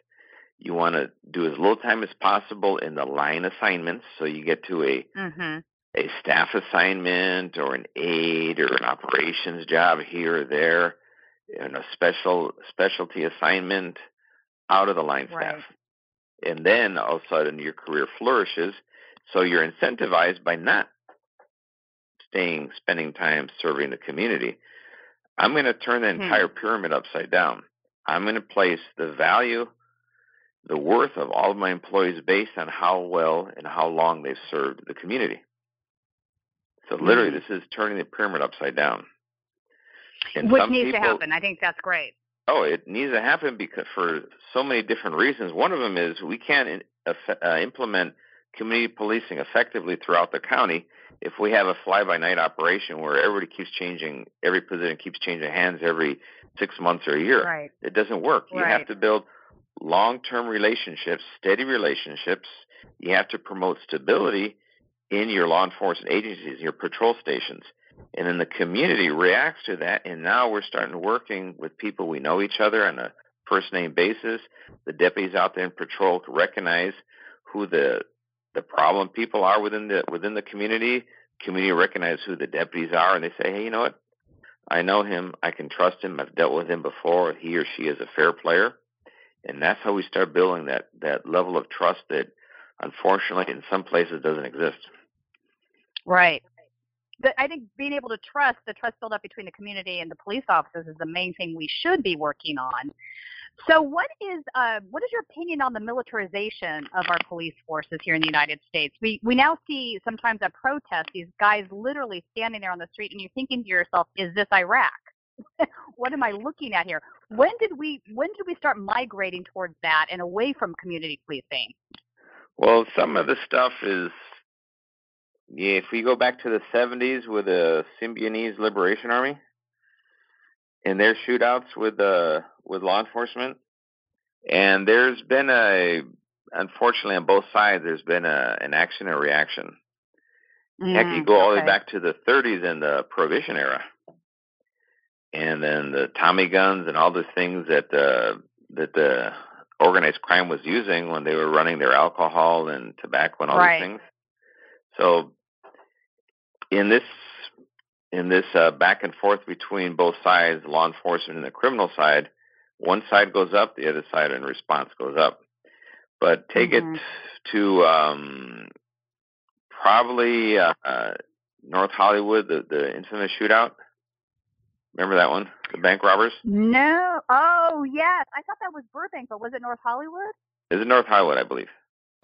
you want to do as little time as possible in the line assignments so you get to a mm-hmm a staff assignment or an aid or an operations job here or there, and a special specialty assignment out of the line right. staff. And then all of a sudden your career flourishes. So you're incentivized by not staying, spending time serving the community. I'm going to turn the hmm. entire pyramid upside down. I'm going to place the value, the worth of all of my employees based on how well and how long they've served the community. So literally, mm-hmm. this is turning the pyramid upside down. And Which needs people, to happen. I think that's great. Oh, it needs to happen because for so many different reasons. One of them is we can't uh, implement community policing effectively throughout the county if we have a fly-by-night operation where everybody keeps changing, every position keeps changing hands every six months or a year. Right. It doesn't work. Right. You have to build long-term relationships, steady relationships. You have to promote stability in your law enforcement agencies, your patrol stations. And then the community reacts to that. And now we're starting working with people we know each other on a first name basis. The deputies out there in patrol recognize who the the problem people are within the within the community. Community recognize who the deputies are, and they say, "Hey, you know what? I know him. I can trust him. I've dealt with him before. He or she is a fair player." And that's how we start building that that level of trust that, unfortunately, in some places doesn't exist. Right. But I think being able to trust, the trust build up between the community and the police officers is the main thing we should be working on. So, what is uh, what is your opinion on the militarization of our police forces here in the United States? We we now see sometimes at protests these guys literally standing there on the street, and you're thinking to yourself, "Is this Iraq? what am I looking at here?" When did we when did we start migrating towards that and away from community policing? Well, some of the stuff is yeah, if we go back to the 70s with the Symbionese Liberation Army and their shootouts with uh, with law enforcement, and there's been a unfortunately on both sides there's been a an action and reaction. Mm, Heck, you go all the way back to the 30s and the Prohibition era, and then the Tommy guns and all the things that uh, that the organized crime was using when they were running their alcohol and tobacco and all Right. these things. So in this in this uh, back and forth between both sides, law enforcement and the criminal side, one side goes up, the other side in response goes up. But take Mhm. it to um, probably uh, uh, North Hollywood, the, the infamous shootout. Remember that one? The bank robbers? No. Oh, yes. I thought that was Burbank, but was it North Hollywood? Is it North Hollywood, I believe?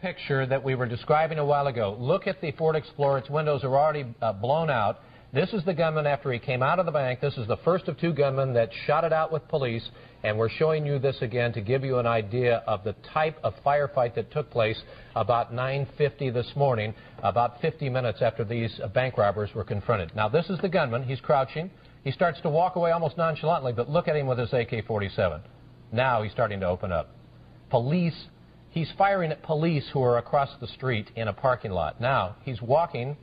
Picture that we were describing a while ago. Look at the Ford Explorer. Its windows are already uh, blown out. This is the gunman after he came out of the bank. This is the first of two gunmen that shot it out with police. And we're showing you this again to give you an idea of the type of firefight that took place about 9.50 this morning, about 50 minutes after these uh, bank robbers were confronted. Now, this is the gunman. He's crouching. He starts to walk away almost nonchalantly, but look at him with his AK-47. Now he's starting to open up. Police He's firing at police who are across the street in a parking lot. Now, he's walking.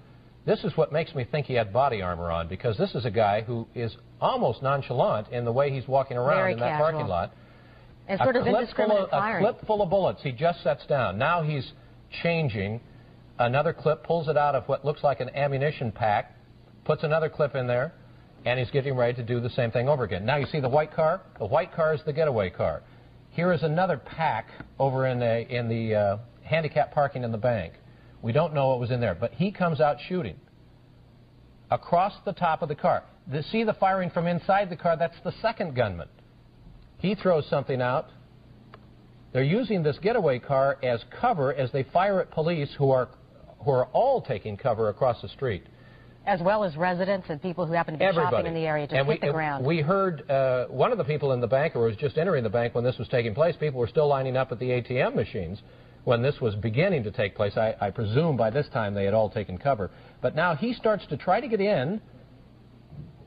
This is what makes me think he had body armor on because this is a guy who is almost nonchalant in the way he's walking around Very in that casual. parking lot. And A of indiscriminate of- firing. A clip full of bullets. He just sets down. Now he's changing. Another clip pulls it out of what looks like an ammunition pack, puts another clip in there, and he's getting ready to do the same thing over again. Now you see the white car? The white car is the getaway car. Here is another pack over in the, in the uh, handicap parking in the bank. We don't know what was in there, but he comes out shooting across the top of the car. The, see the firing from inside the car? That's the second gunman. He throws something out. They're using this getaway car as cover as they fire at police who are, who are all taking cover across the street. As well as residents and people who happen to be Everybody. shopping in the area just and hit we, the ground. We heard uh, one of the people in the bank, or was just entering the bank when this was taking place, people were still lining up at the ATM machines when this was beginning to take place. I, I presume by this time they had all taken cover. But now he starts to try to get in.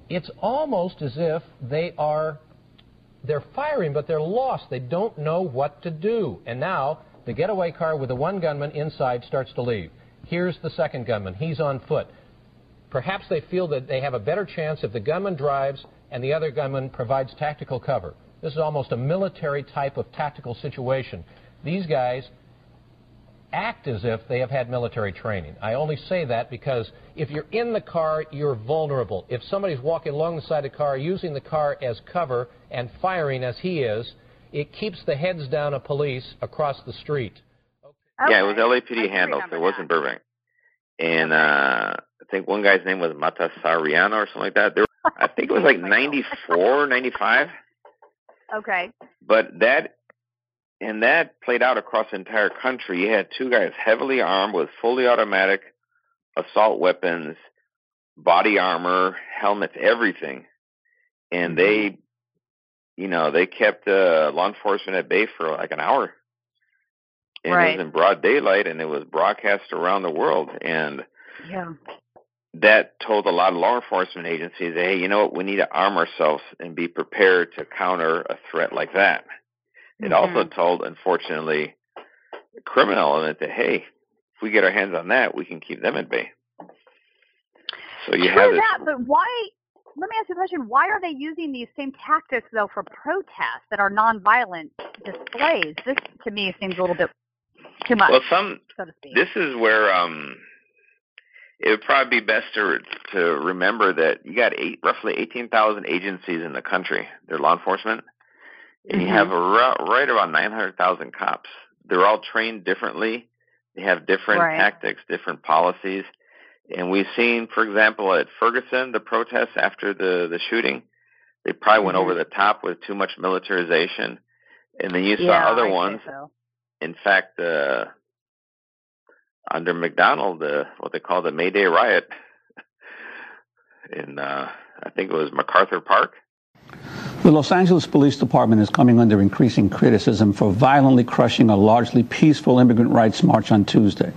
It's almost as if they are they're firing, but they're lost. They don't know what to do. And now the getaway car with the one gunman inside starts to leave. Here's the second gunman. He's on foot. Perhaps they feel that they have a better chance if the gunman drives and the other gunman provides tactical cover. This is almost a military type of tactical situation. These guys act as if they have had military training. I only say that because if you're in the car, you're vulnerable. If somebody's walking along the side of the car, using the car as cover and firing as he is, it keeps the heads down of police across the street. Yeah, it was LAPD handles. It wasn't Burbank. And uh, I think one guy's name was Mata Matasareanu or something like that. There, I think it was like 94, 95. Okay. But that and that played out across the entire country. You had two guys heavily armed with fully automatic assault weapons, body armor, helmets, everything, and they, you know, they kept uh, law enforcement at bay for like an hour. And it was in broad daylight, and it was broadcast around the world, and Yeah. That told a lot of law enforcement agencies, hey, you know what, we need to arm ourselves and be prepared to counter a threat like that. It also told, unfortunately, the criminal element that, hey, if we get our hands on that, we can keep them at bay. So you True have this. that, but why? Let me ask you a question. Why are they using these same tactics though for protests that are nonviolent displays? This to me seems a little bit too much. Well, some so to speak. this is where um, it would probably be best to to remember that you got eight, roughly eighteen thousand agencies in the country. They're law enforcement, and you Mm-hmm. have a, right around nine hundred thousand cops. They're all trained differently. They have different Right. tactics, different policies. And we've seen, for example, at Ferguson, the protests after the the shooting, they probably went Mhm. over the top with too much militarization. And then you saw yeah, other I'd ones so. in fact, uh, under McDonnell, uh, what they call the May Day riot in, uh, I think it was MacArthur Park. The Los Angeles Police Department is coming under increasing criticism for violently crushing a largely peaceful immigrant rights march on Tuesday.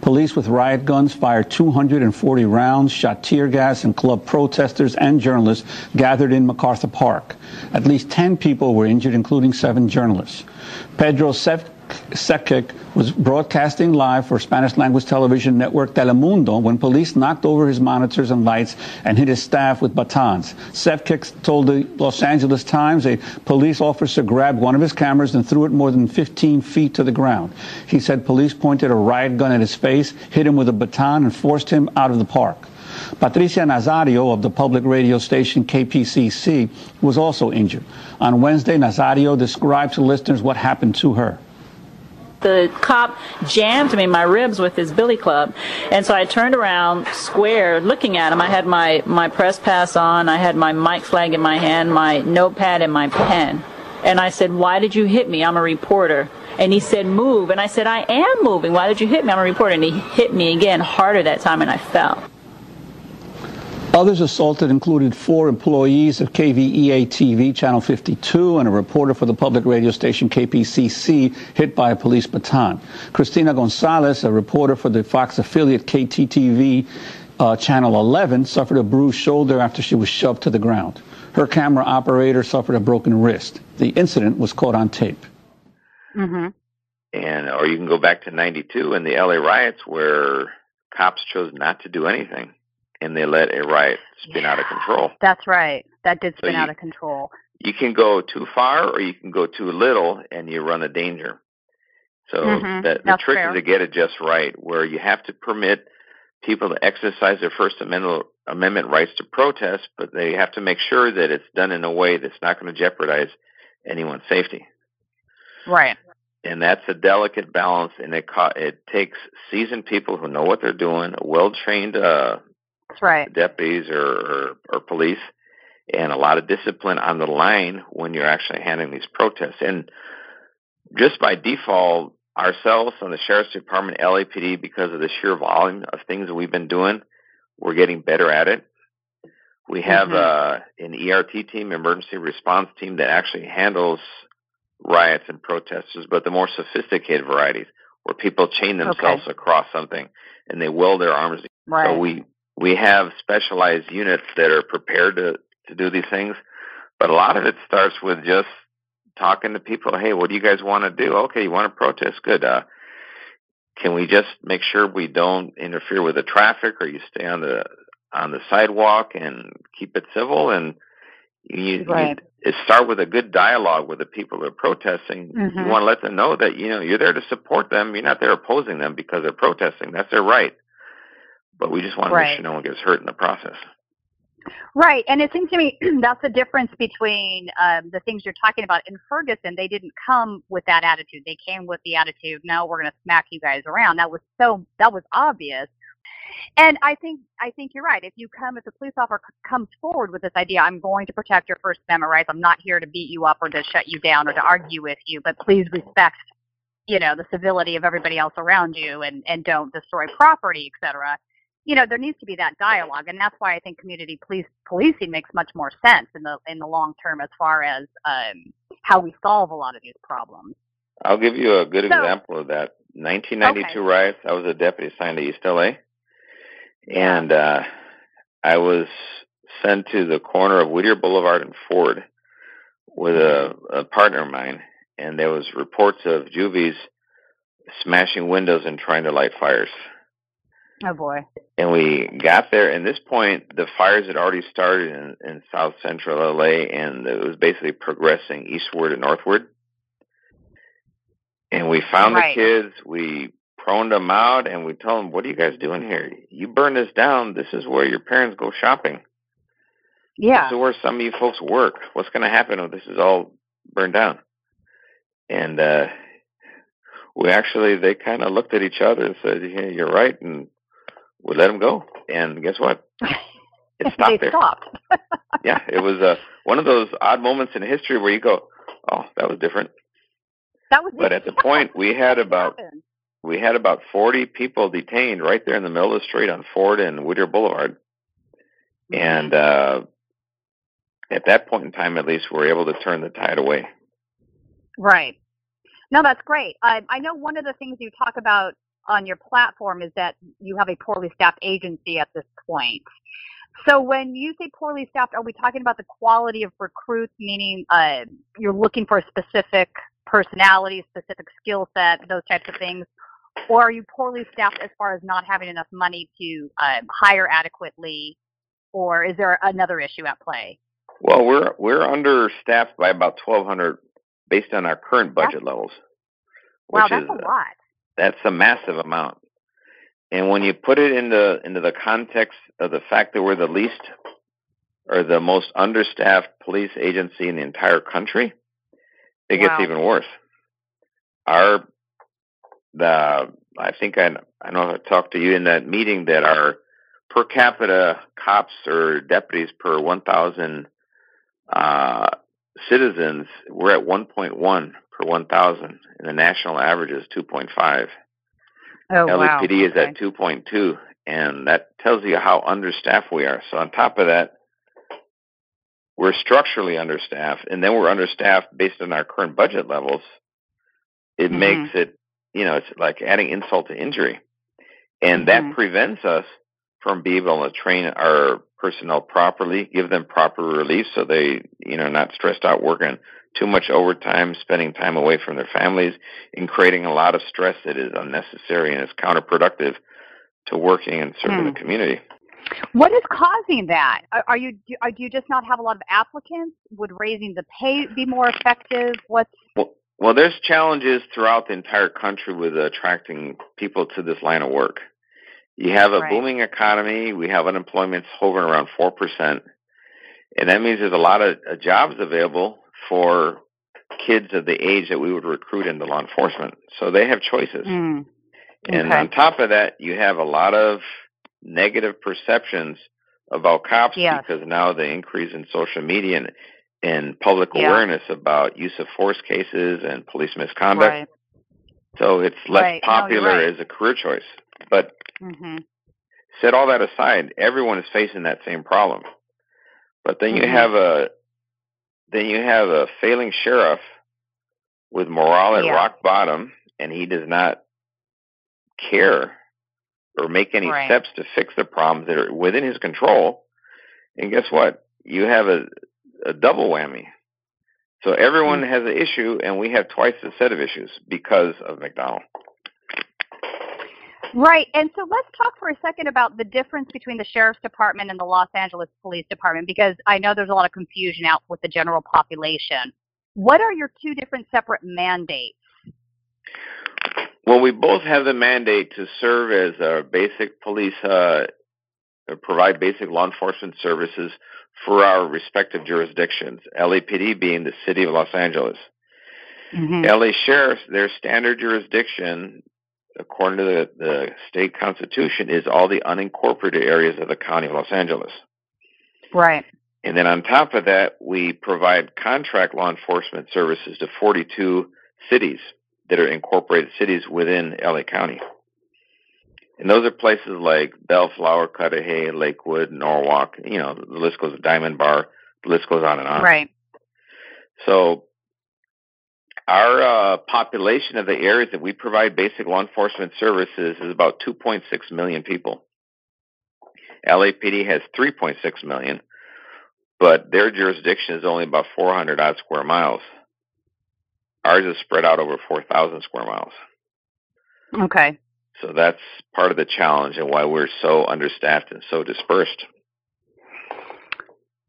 Police with riot guns fired 240 rounds, shot tear gas, and clubbed protesters and journalists gathered in MacArthur Park. At least 10 people were injured, including seven journalists. Pedro Sev- Sevcec was broadcasting live for Spanish language television network Telemundo when police knocked over his monitors and lights and hit his staff with batons. Sevcec told the Los Angeles Times a police officer grabbed one of his cameras and threw it more than 15 feet to the ground. He said police pointed a riot gun at his face, hit him with a baton, and forced him out of the park. Patricia Nazario of the public radio station KPCC was also injured. On Wednesday, Nazario described to listeners what happened to her the cop jammed me in my ribs with his billy club. And so I turned around square looking at him. I had my, my press pass on. I had my mic flag in my hand, my notepad and my pen. And I said, why did you hit me? I'm a reporter. And he said, move. And I said, I am moving. Why did you hit me? I'm a reporter. And he hit me again harder that time and I fell. Others assaulted included four employees of KVEA TV, Channel 52, and a reporter for the public radio station KPCC hit by a police baton. Christina Gonzalez, a reporter for the Fox affiliate KTTV, uh, Channel 11, suffered a bruised shoulder after she was shoved to the ground. Her camera operator suffered a broken wrist. The incident was caught on tape. Mm-hmm. And or you can go back to '92 and the LA riots, where cops chose not to do anything and they let a riot spin yeah. out of control. That's right. That did spin so you, out of control. You can go too far or you can go too little and you run a danger. So mm-hmm. the, the trick fair. is to get it just right, where you have to permit people to exercise their First Amendment, Amendment rights to protest, but they have to make sure that it's done in a way that's not going to jeopardize anyone's safety. Right. And that's a delicate balance, and it co- it takes seasoned people who know what they're doing, well trained uh, that's right. Deputies or, or, or police, and a lot of discipline on the line when you're actually handling these protests. And just by default, ourselves on the Sheriff's Department, LAPD, because of the sheer volume of things that we've been doing, we're getting better at it. We have mm-hmm. uh, an ERT team, emergency response team, that actually handles riots and protesters, but the more sophisticated varieties, where people chain themselves okay. across something and they weld their arms. Right. So we we have specialized units that are prepared to, to do these things. But a lot of it starts with just talking to people. Hey, what do you guys want to do? Okay, you want to protest? Good. Uh, can we just make sure we don't interfere with the traffic, or you stay on the on the sidewalk and keep it civil? And you, right. you start with a good dialogue with the people that are protesting. Mm-hmm. You want to let them know that you know you're there to support them. You're not there opposing them because they're protesting. That's their right but we just want to make sure no one gets hurt in the process. Right, and it seems to me that's the difference between um, the things you're talking about in Ferguson. They didn't come with that attitude. They came with the attitude, "No, we're going to smack you guys around." That was so that was obvious. And I think I think you're right. If you come, if the police officer comes forward with this idea, I'm going to protect your First Amendment rights. I'm not here to beat you up or to shut you down or to argue with you, but please respect, you know, the civility of everybody else around you and and don't destroy property, etc you know there needs to be that dialogue and that's why i think community police policing makes much more sense in the in the long term as far as um, how we solve a lot of these problems. I'll give you a good so, example of that. 1992 okay. riots i was a deputy assigned to east la and uh i was sent to the corner of whittier boulevard and ford with a, a partner of mine and there was reports of juvies smashing windows and trying to light fires Oh boy. And we got there, and this point, the fires had already started in, in south central LA, and it was basically progressing eastward and northward. And we found right. the kids, we proned them out, and we told them, What are you guys doing here? You burn this down, this is where your parents go shopping. Yeah. This is where some of you folks work. What's going to happen if this is all burned down? And, uh, we actually, they kind of looked at each other and said, Yeah, you're right. And we let them go, and guess what? It stopped they there. stopped. yeah, it was uh, one of those odd moments in history where you go, "Oh, that was different." That was. But at the point, we had about we had about forty people detained right there in the middle of the street on Ford and Whittier Boulevard, Mm-hmm. and uh, at that point in time, at least, we were able to turn the tide away. Right. No, that's great. I, I know one of the things you talk about on your platform is that you have a poorly staffed agency at this point. So when you say poorly staffed, are we talking about the quality of recruits, meaning uh, you're looking for a specific personality, specific skill set, those types of things? Or are you poorly staffed as far as not having enough money to um, hire adequately? Or is there another issue at play? Well, we're we're understaffed by about 1,200 based on our current budget levels. Wow, that's is, a lot. That's a massive amount. And when you put it into into the context of the fact that we're the least or the most understaffed police agency in the entire country, it gets even worse. Our the I think I I know I talked to you in that meeting that our per capita cops or deputies per 1,000 uh, citizens we're at 1.1 per 1,000, and the national average is 2.5. Oh, wow. LAPD is at 2.2, and that tells you how understaffed we are. So on top of that, we're structurally understaffed, and then we're understaffed based on our current budget levels. It Mhm. makes it, you know, it's like adding insult to injury, and that Mhm. prevents us from being able to train our personnel properly, give them proper relief, so they, you know, not stressed out working too much overtime, spending time away from their families, and creating a lot of stress that is unnecessary and is counterproductive to working and serving Hmm. the community. What is causing that? Are, you do, are, do you just not have a lot of applicants? Would raising the pay be more effective? What's Well, well, there's challenges throughout the entire country with attracting people to this line of work. You have a Right. booming economy. We have unemployment hovering around four percent, and that means there's a lot of uh, jobs available for kids of the age that we would recruit into law enforcement. So they have choices. Mm. And on top of that, you have a lot of negative perceptions about cops Yes. because now the increase in social media and, and public Yeah. awareness about use of force cases and police misconduct. right? So it's less Right. No, popular right. as a career choice. But hmm set all that aside, everyone is facing that same problem. But then you Mhm. have a then you have a failing sheriff with morale at Yeah. rock bottom, and he does not care or make any Right. steps to fix the problems that are within his control. And guess what? You have a, a double whammy. So everyone Mm. has an issue, and we have twice the set of issues because of McDonnell. Right. And so let's talk for a second about the difference between the sheriff's department and the Los Angeles Police Department because I know there's a lot of confusion out with the general population. What are your two different separate mandates? Well, we both have the mandate to serve as a basic police, uh, uh, provide basic law enforcement services for our respective jurisdictions. LAPD being the city of Los Angeles. LA Sheriff's, their standard jurisdiction, according to the, the state constitution, is all the unincorporated areas of the county of Los Angeles. Right. And then on top of that, we provide contract law enforcement services to 42 cities that are incorporated cities within LA County. And those are places like Bellflower, Cudahy, Lakewood, Norwalk, you know, the list goes, Diamond Bar, the list goes on and on. Right. So our uh, population of the areas that we provide basic law enforcement services is about 2.6 million people. LAPD has 3.6 million, but their jurisdiction is only about 400 odd square miles. Ours is spread out over 4,000 square miles. Okay. So that's part of the challenge and why we're so understaffed and so dispersed.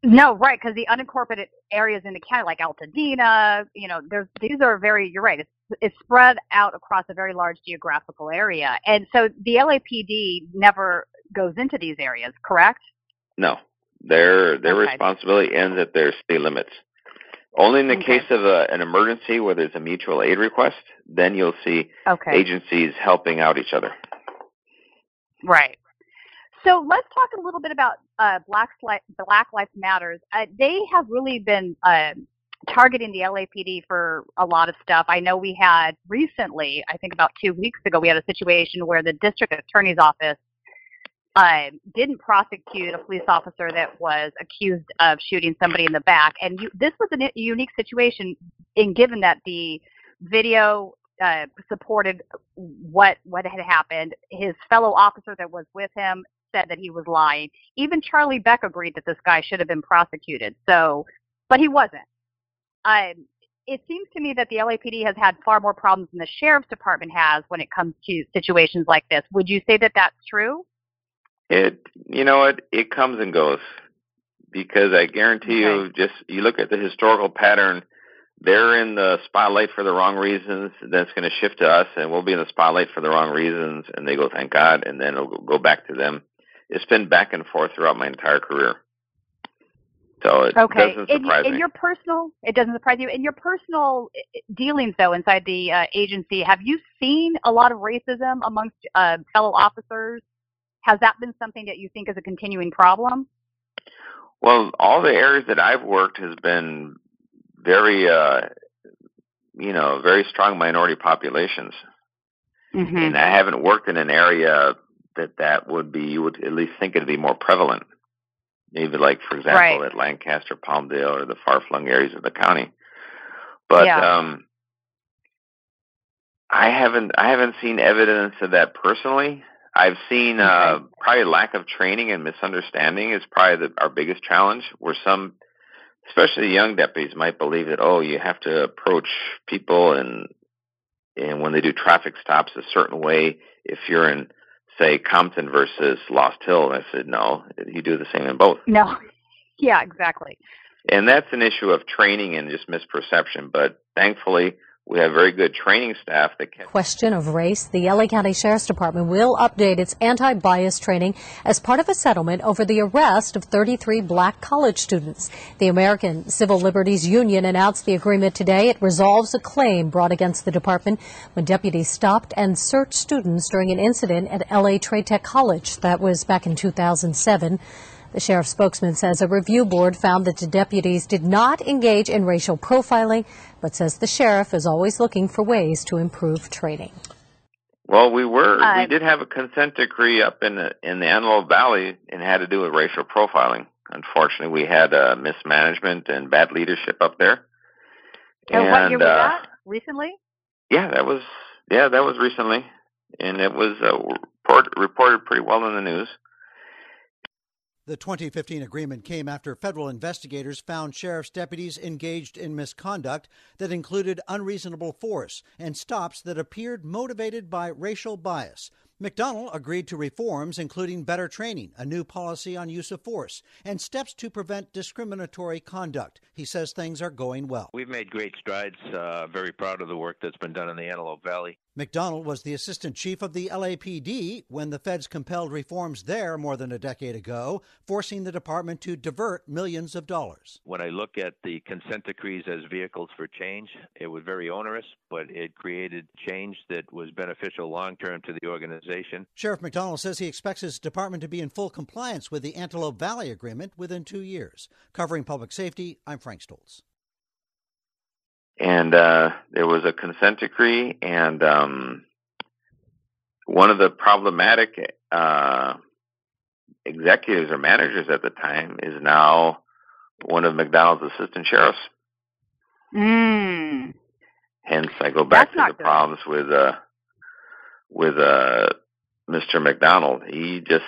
No, right, because the unincorporated areas in the county, like Altadena, you know, there's these are very. You're right. It's it's spread out across a very large geographical area, and so the LAPD never goes into these areas, correct? No, their their Okay. responsibility ends at their city limits. Only in the Okay. case of a, an emergency where there's a mutual aid request, then you'll see Okay. agencies helping out each other. Right. So let's talk a little bit about uh, Black, Black Lives Matters. Uh, they have really been uh, targeting the LAPD for a lot of stuff. I know we had recently, I think about two weeks ago, we had a situation where the district attorney's office uh, didn't prosecute a police officer that was accused of shooting somebody in the back. And you, this was a unique situation, in given that the video uh, supported what what had happened. His fellow officer that was with him said that he was lying. Even Charlie Beck agreed that this guy should have been prosecuted. So, but he wasn't. Um, it seems to me that the LAPD has had far more problems than the sheriff's department has when it comes to situations like this. Would you say that that's true? It, you know what, it comes and goes because I guarantee Okay. you, just you look at the historical pattern. They're in the spotlight for the wrong reasons. Then it's going to shift to us, and we'll be in the spotlight for the wrong reasons. And they go, "Thank God," and then it'll go back to them. It's been back and forth throughout my entire career. So it Okay. doesn't In, surprise in me. your personal, it doesn't surprise you. In your personal uh, dealings, though, inside the uh, agency, have you seen a lot of racism amongst uh, fellow officers? Has that been something that you think is a continuing problem? Well, all the areas that I've worked has been very, uh, you know, very strong minority populations, Mm-hmm. and I haven't worked in an area that that would be. You would at least think it'd be more prevalent. Maybe like, for example, Right. at Lancaster, Palmdale, or the far-flung areas of the county. But Yeah. um, I haven't, I haven't seen evidence of that personally. I've seen uh, probably lack of training and misunderstanding is probably the, our biggest challenge. Where some, especially young deputies, might believe that oh, you have to approach people and and when they do traffic stops a certain way. If you're in, say, Compton versus Lost Hill, And I said no, you do the same in both. No. Yeah, exactly. And that's an issue of training and just misperception. But thankfully, we have very good training staff that can. question of race, the LA County Sheriff's Department will update its anti-bias training as part of a settlement over the arrest of 33 black college students. The American Civil Liberties Union announced the agreement today. It resolves a claim brought against the department when deputies stopped and searched students during an incident at LA Trade Tech College. That was back in 2007. The sheriff's spokesman says a review board found that the deputies did not engage in racial profiling, but says the sheriff is always looking for ways to improve training. Well, we were Uh, we did have a consent decree up in the in the Antelope Valley and had to do with racial profiling. Unfortunately, we had uh, mismanagement and bad leadership up there. And, what year was uh, that? Recently? Yeah, that was yeah, that was recently, and it was uh, report, reported pretty well in the news. The 2015 agreement came after federal investigators found sheriff's deputies engaged in misconduct that included unreasonable force and stops that appeared motivated by racial bias. McDonnell agreed to reforms including better training, a new policy on use of force, and steps to prevent discriminatory conduct. He says things are going well. We've made great strides. Uh, very proud of the work that's been done in the Antelope Valley. McDonnell was the assistant chief of the LAPD when the feds compelled reforms there more than a decade ago, forcing the department to divert millions of dollars. When I look at the consent decrees as vehicles for change, it was very onerous, but it created change that was beneficial long term to the organization. Sheriff McDonnell says he expects his department to be in full compliance with the Antelope Valley Agreement within two years. Covering public safety, I'm Frank Stoltze. And uh, there was a consent decree, and um, one of the problematic uh, executives or managers at the time is now one of McDonnell's assistant sheriffs. Mm. Hence, I go back That's to the good. problems with uh, with uh, Mr. McDonnell. He just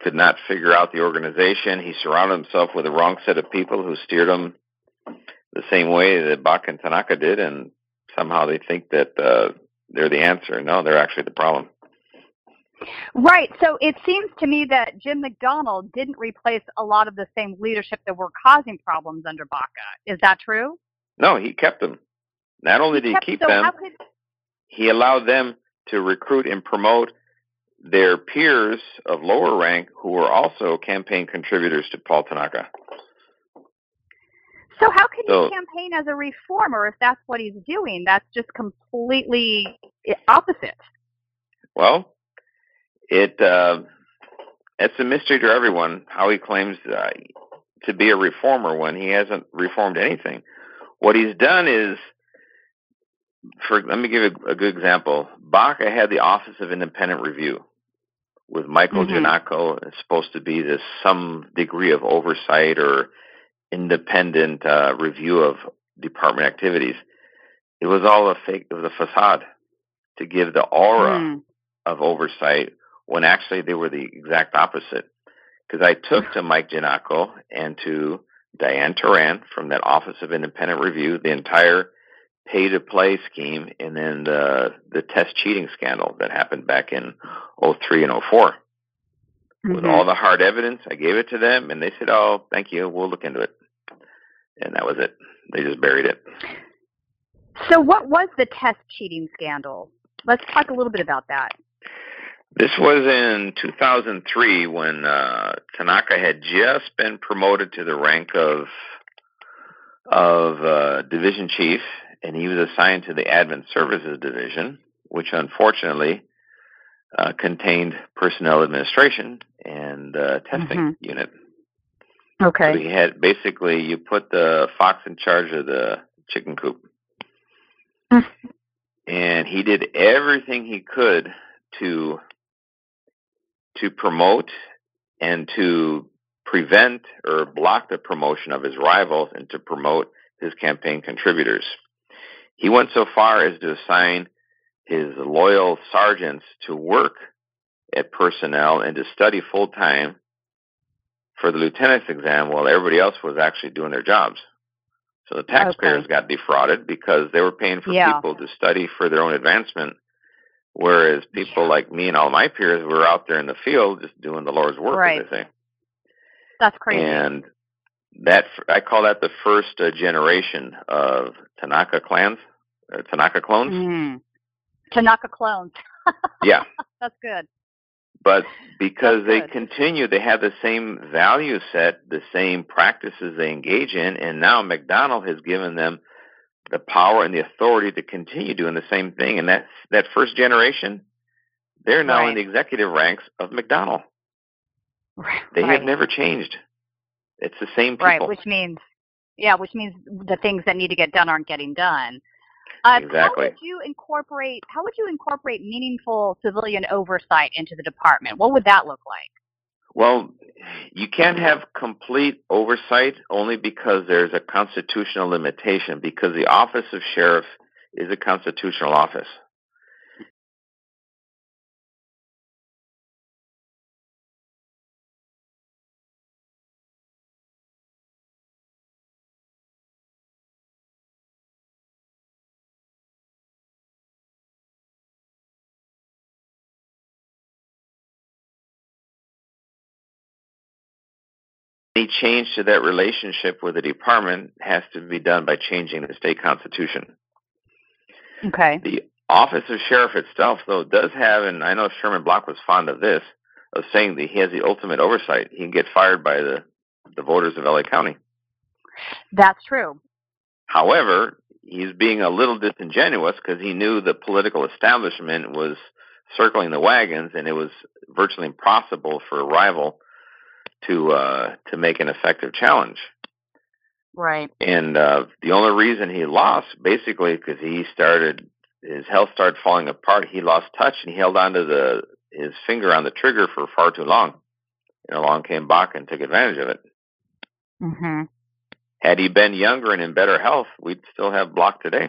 could not figure out the organization. He surrounded himself with the wrong set of people who steered him the same way that Baca and Tanaka did, and somehow they think that uh, they're the answer. No, they're actually the problem. Right. So it seems to me that Jim McDonnell didn't replace a lot of the same leadership that were causing problems under Baca. Is that true? No, he kept them. Not only did he Kept- keep so them, could he allowed them to recruit and promote their peers of lower rank who were also campaign contributors to Paul Tanaka. So how can So- he campaign as a reformer if that's what he's doing? That's just completely opposite. Well, it uh, it's a mystery to everyone how he claims uh, to be a reformer when he hasn't reformed anything. What he's done is, for let me give you a, a good example. Baca had the Office of Independent Review with Michael Mhm. Gennaco. It's supposed to be this some degree of oversight or independent uh, review of department activities. It was all a fake. It was a facade to give the aura Mm. of oversight when actually they were the exact opposite. Because I took to Mike Gennaco and to Diane Turan from that Office of Independent Review, the entire pay to play scheme, and then the the test cheating scandal that happened back in 03 and 4 Mm-hmm. With all the hard evidence, I gave it to them, and they said, "Oh, thank you, we'll look into it." And that was it. They just buried it. So, what was the test cheating scandal? Let's talk a little bit about that. This was in 2003 when uh, Tanaka had just been promoted to the rank of of uh, division chief, and he was assigned to the admin services division, which unfortunately uh, contained personnel administration and uh, testing Mhm. unit. Okay. He had basically you put the fox in charge of the chicken coop, mm. and he did everything he could to to promote and to prevent or block the promotion of his rivals and to promote his campaign contributors. He went so far as to assign his loyal sergeants to work at personnel and to study full time for the lieutenant's exam while everybody else was actually doing their jobs. So the taxpayers Okay. got defrauded because they were paying for Yeah. people to study for their own advancement, whereas people like me and all my peers were out there in the field just doing the Lord's work, Right. as they say. That's crazy. And that I call that the first uh, generation of Tanaka clans, uh, Tanaka clones. Mm. Tanaka clones. Yeah. That's good. But because they continue, they have the same value set, the same practices they engage in, and now McDonnell has given them the power and the authority to continue doing the same thing. And that that first generation, they're now in the executive ranks of McDonnell. Right. They have never changed. It's the same people. Right, which means, yeah, which means the things that need to get done aren't getting done. Uh, How Exactly. would you incorporate? How would you incorporate meaningful civilian oversight into the department? What would that look like? Well, you can't have complete oversight only because there's a constitutional limitation, because the office of sheriff is a constitutional office. Any change to that relationship with the department has to be done by changing the state constitution. Okay. The office of sheriff itself, though, does have, and I know Sherman Block was fond of this, of saying that he has the ultimate oversight. He can get fired by the, the voters of LA County. That's true. However, he's being a little disingenuous because he knew the political establishment was circling the wagons, and it was virtually impossible for a rival to uh, to make an effective challenge. Right. And uh, the only reason he lost, basically, because he started his health started falling apart. He lost touch, and he held onto the his finger on the trigger for far too long. And along came Baca and took advantage of it. hmm Had he been younger and in better health, we'd still have Block today.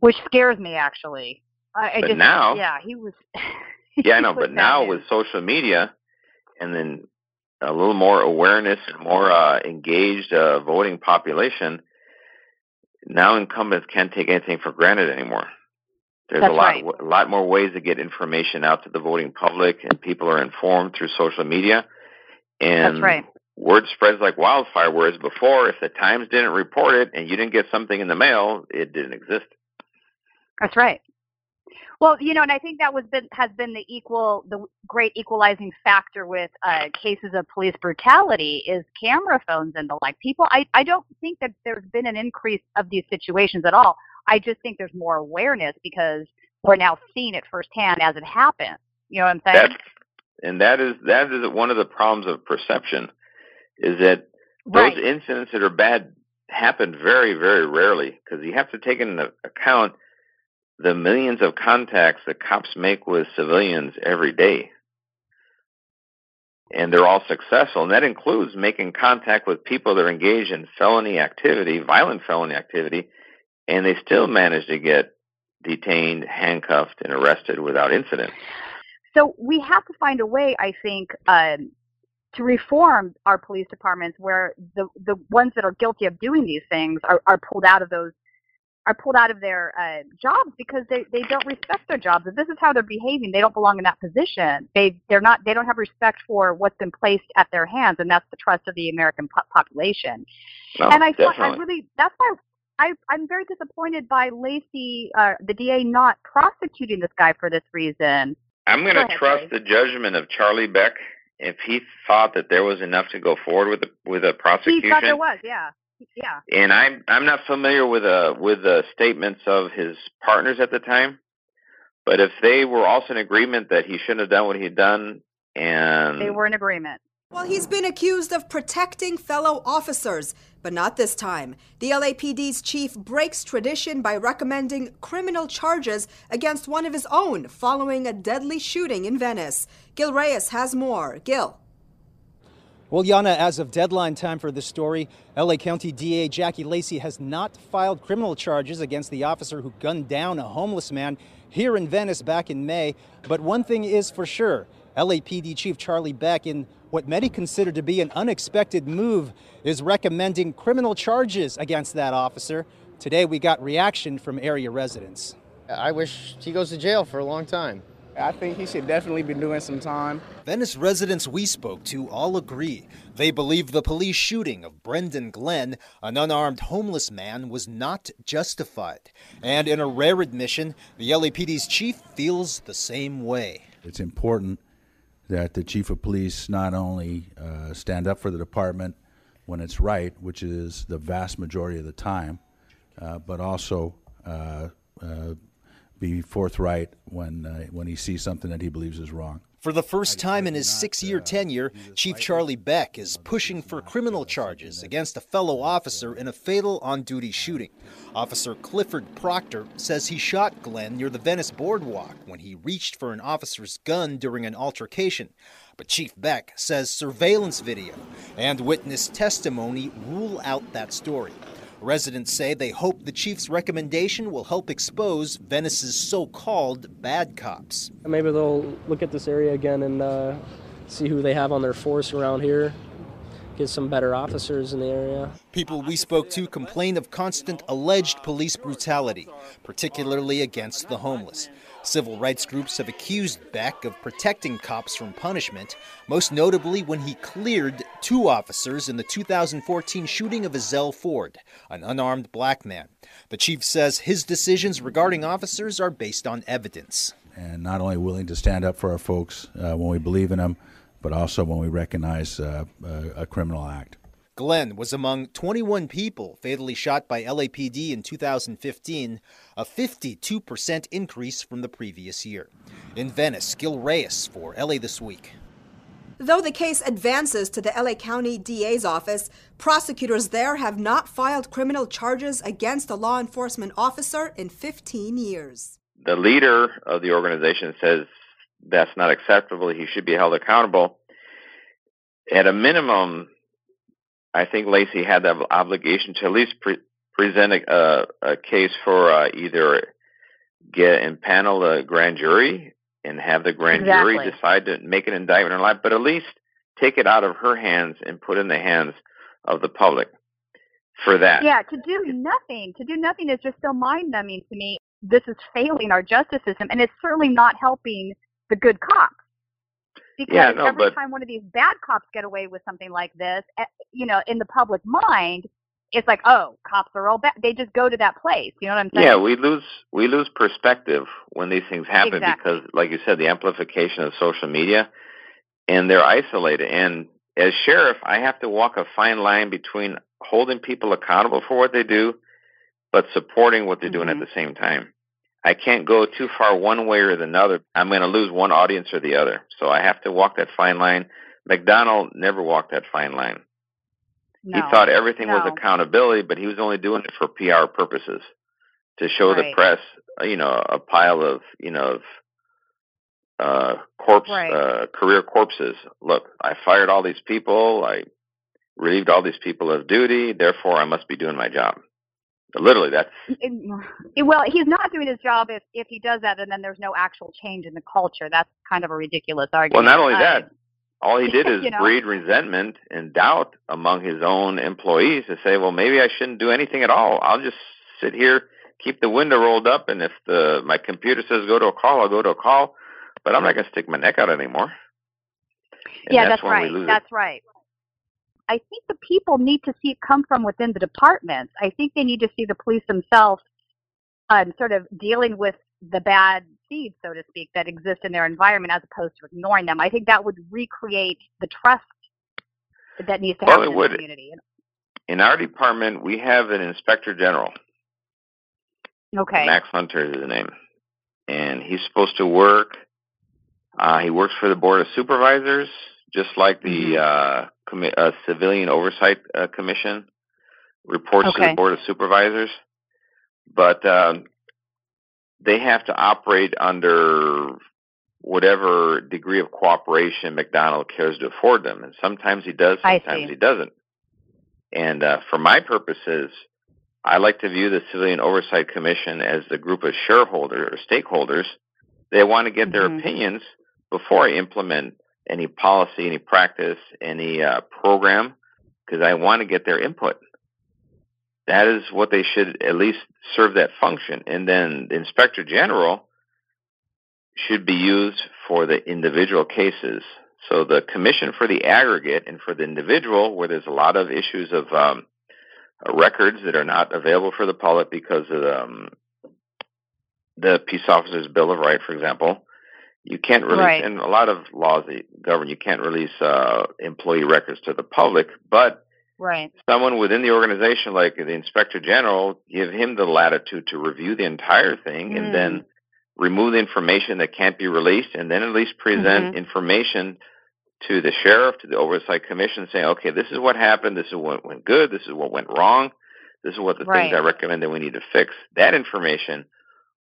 Which scares me, actually. I, I But just, now- yeah, he was. Yeah, I know, but now with social media and then a little more awareness and more uh, engaged uh, voting population, now incumbents can't take anything for granted anymore. There's That's a lot, right. a lot more ways to get information out to the voting public, and people are informed through social media. And That's right. word spreads like wildfire. Whereas before, if the Times didn't report it and you didn't get something in the mail, it didn't exist. That's right. Well, you know, and I think that was been, has been the equal, the great equalizing factor with uh, cases of police brutality is camera phones and the like. People, I, I don't think that there's been an increase of these situations at all. I just think there's more awareness because we're now seeing it firsthand as it happens. You know what I'm saying? That's and that is that is one of the problems of perception, is that Right. those incidents that are bad happen very very rarely because you have to take into account the millions of contacts that cops make with civilians every day. And they're all successful, and that includes making contact with people that are engaged in felony activity, violent felony activity, and they still manage to get detained, handcuffed, and arrested without incident. So we have to find a way, I think, um, to reform our police departments where the the ones that are guilty of doing these things are, are pulled out of those are pulled out of their uh, jobs because they, they don't respect their jobs. If this is how they're behaving, they don't belong in that position. They they're not they don't have respect for what's been placed at their hands, and that's the trust of the American po- population. No, and I thought I really that's why I I'm very disappointed by Lacey, uh, the DA, not prosecuting this guy for this reason. I'm going to trust the judgment of Charlie Beck. If he thought that there was enough to go forward with the, with a prosecution, He thought there was, yeah, yeah. and I'm I'm not familiar with uh with the statements of his partners at the time, but if they were also in agreement that he shouldn't have done what he'd done, and They were in agreement. Well, he's been accused of protecting fellow officers, but not this time. The LAPD's chief breaks tradition by recommending criminal charges against one of his own following a deadly shooting in Venice. Gil Reyes has more. Gil. Well, Yana, as of deadline time for this story, LA County DA Jackie Lacey has not filed criminal charges against the officer who gunned down a homeless man here in Venice back in May. But one thing is for sure LAPD Chief Charlie Beck, in what many consider to be an unexpected move, is recommending criminal charges against that officer. Today, we got reaction from area residents. I wish he goes to jail for a long time. I think he should definitely be doing some time. Venice residents we spoke to all agree. They believe the police shooting of Brendan Glenn, an unarmed homeless man, was not justified. And in a rare admission, the LAPD's chief feels the same way. It's important that the chief of police not only uh, stand up for the department when it's right, which is the vast majority of the time, uh, but also uh, uh, be forthright when uh, when he sees something that he believes is wrong. For the first time in his six year tenure, Chief Charlie Beck is pushing for criminal charges against a fellow officer in a fatal on duty shooting. Officer Clifford Proctor says he shot Glenn near the Venice boardwalk when he reached for an officer's gun during an altercation. But Chief Beck says surveillance video and witness testimony rule out that story. Residents say they hope the chief's recommendation will help expose Venice's so called bad cops. Maybe they'll look at this area again and uh, see who they have on their force around here, get some better officers in the area. People we spoke to complain of constant alleged police brutality, particularly against the homeless. Civil rights groups have accused Beck of protecting cops from punishment, most notably when he cleared two officers in the 2014 shooting of Ezell Ford, an unarmed black man. The chief says his decisions regarding officers are based on evidence. And not only willing to stand up for our folks uh, when we believe in them, but also when we recognize uh, a, a criminal act. Glenn was among 21 people fatally shot by LAPD in 2015, a 52% increase from the previous year. In Venice, Gil Reyes for LA This Week. Though the case advances to the LA County DA's office, prosecutors there have not filed criminal charges against a law enforcement officer in 15 years. the leader of the organization says that's not acceptable. He should be held accountable. At a minimum, I think Lacey had the obligation to at least pre- present a, a, a case for uh, either get impanel a grand jury and have the grand jury decide to make an indictment or not, but at least take it out of her hands and put it in the hands of the public for that. Yeah, to do nothing, to do nothing is just so mind numbing to me. This is failing our justice system, and it's certainly not helping the good cops. Because Yeah, no, every but- time one of these bad cops get away with something like this, eh, you know, in the public mind, it's like, oh, cops are all bad. They just go to that place. You know what I'm saying? Yeah, we lose we lose perspective when these things happen Exactly. because, like you said, the amplification of social media, and they're isolated. And as sheriff, I have to walk a fine line between holding people accountable for what they do, but supporting what they're doing at the same time. I can't go too far one way or the other. I'm going to lose one audience or the other. So I have to walk that fine line. McDonnell never walked that fine line. No. He thought everything was accountability, but he was only doing it for PR purposes to show the press, uh, you know, a pile of, you know, of uh, corpse, Right. uh, career corpses. Look, I fired all these people. I relieved all these people of duty. Therefore, I must be doing my job. Literally, that's It- well, he's not doing his job if if he does that, and then there's no actual change in the culture. That's kind of a ridiculous argument. well. Not only that, All he did is You know? breed resentment and doubt among his own employees to say, well, maybe I shouldn't do anything at all. I'll just sit here, keep the window rolled up, and if the my computer says go to a call, I'll go to a call. But I'm not going to stick my neck out anymore. And yeah, that's, we right. lose it. That's right. I think the people need to see it come from within the departments. I think they need to see the police themselves um, sort of dealing with the bad seeds, so to speak, that exist in their environment as opposed to ignoring them. I think that would recreate the trust that needs to Well, happen in would. the community. In our department, we have an inspector general. Okay. Max Huntsman is the name, and he's supposed to work. Uh, he works for the board of supervisors, just like the Mm-hmm. uh, commi- uh, civilian oversight uh, commission reports to the board of supervisors. But um, they have to operate under whatever degree of cooperation McDonnell cares to afford them, and sometimes he does, sometimes he doesn't. And uh, for my purposes, I like to view the Civilian Oversight Commission as the group of shareholders or stakeholders. They want to get their opinions before I implement any policy, any practice, any uh, program, because I want to get their input. That is what they should at least serve that function. And then the Inspector General should be used for the individual cases. So the commission for the aggregate and for the individual, where there's a lot of issues of um, records that are not available for the public because of um, the peace officers bill of right, for example. You can't release, Right. and a lot of laws that govern, you can't release uh, employee records to the public. But Right. someone within the organization, like the inspector general, give him the latitude to review the entire thing and then remove the information that can't be released, and then at least present Mhm. information to the sheriff, to the oversight commission, saying, okay, this is what happened, this is what went good, this is what went wrong, this is what the Right. things I recommend that we need to fix. That information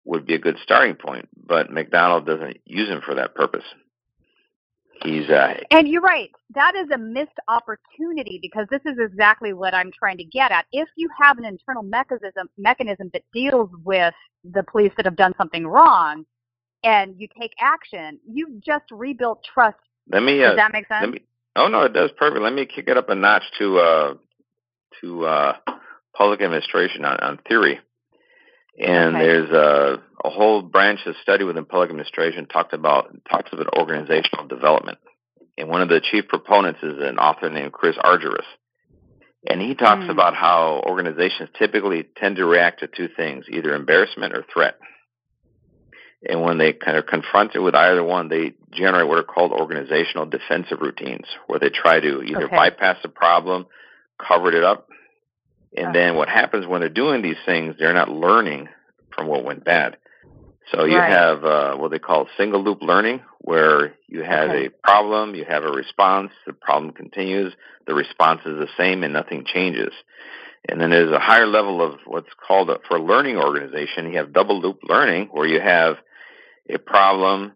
would be a good starting point, but McDonnell doesn't use him for that purpose. He's uh, And you're right. That is a missed opportunity because this is exactly what I'm trying to get at. If you have an internal mechanism mechanism that deals with the police that have done something wrong and you take action, you've just rebuilt trust. Let me. Does uh, that make sense? Let me. Oh no, it does perfect. Let me kick it up a notch to uh, to uh, public administration on, on theory. And Okay. there's a, a whole branch of study within public administration talked about talks about organizational development. And one of the chief proponents is an author named Chris Argyris. And he talks hmm. about how organizations typically tend to react to two things, either embarrassment or threat. And when they kind of confronted with either one, they generate what are called organizational defensive routines, where they try to either Okay. bypass the problem, cover it up, and then what happens when they're doing these things, they're not learning from what went bad. So you Right. have uh, what they call single loop learning, where you have Okay. a problem, you have a response, the problem continues, the response is the same, and nothing changes. And then there's a higher level of what's called a, for learning organization, you have double loop learning, where you have a problem,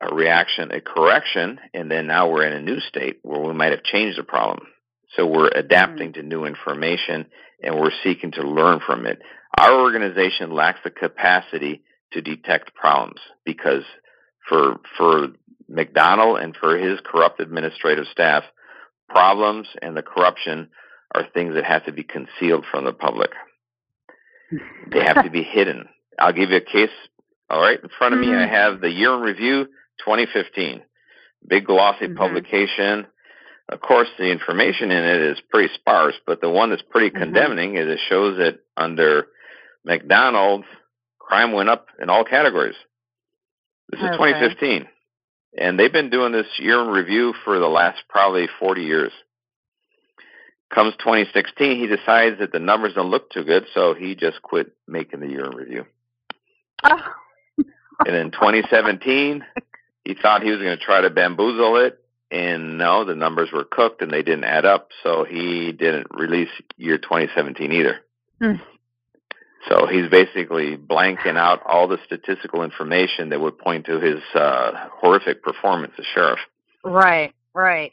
a reaction, a correction, and then now we're in a new state where we might have changed the problem. So we're adapting mm. to new information and we're seeking to learn from it. Our organization lacks the capacity to detect problems because for for McDonnell and for his corrupt administrative staff, problems and the corruption are things that have to be concealed from the public. They have to be hidden. I'll give you a case. All right, in front of me, I mm-hmm. have the year in review 2015, big glossy mm-hmm. publication. Of course, the information in it is pretty sparse, but the one that's pretty mm-hmm. condemning is it shows that under McDonnell's, crime went up in all categories. This is Okay. 2015, and they've been doing this year in review for the last probably 40 years. Comes 2016, he decides that the numbers don't look too good, so he just quit making the year in review. Oh, And in 2017, he thought he was going to try to bamboozle it, and no, the numbers were cooked and they didn't add up, so he didn't release year 2017 either. Hmm. So he's basically blanking out all the statistical information that would point to his uh, horrific performance as sheriff. right, right.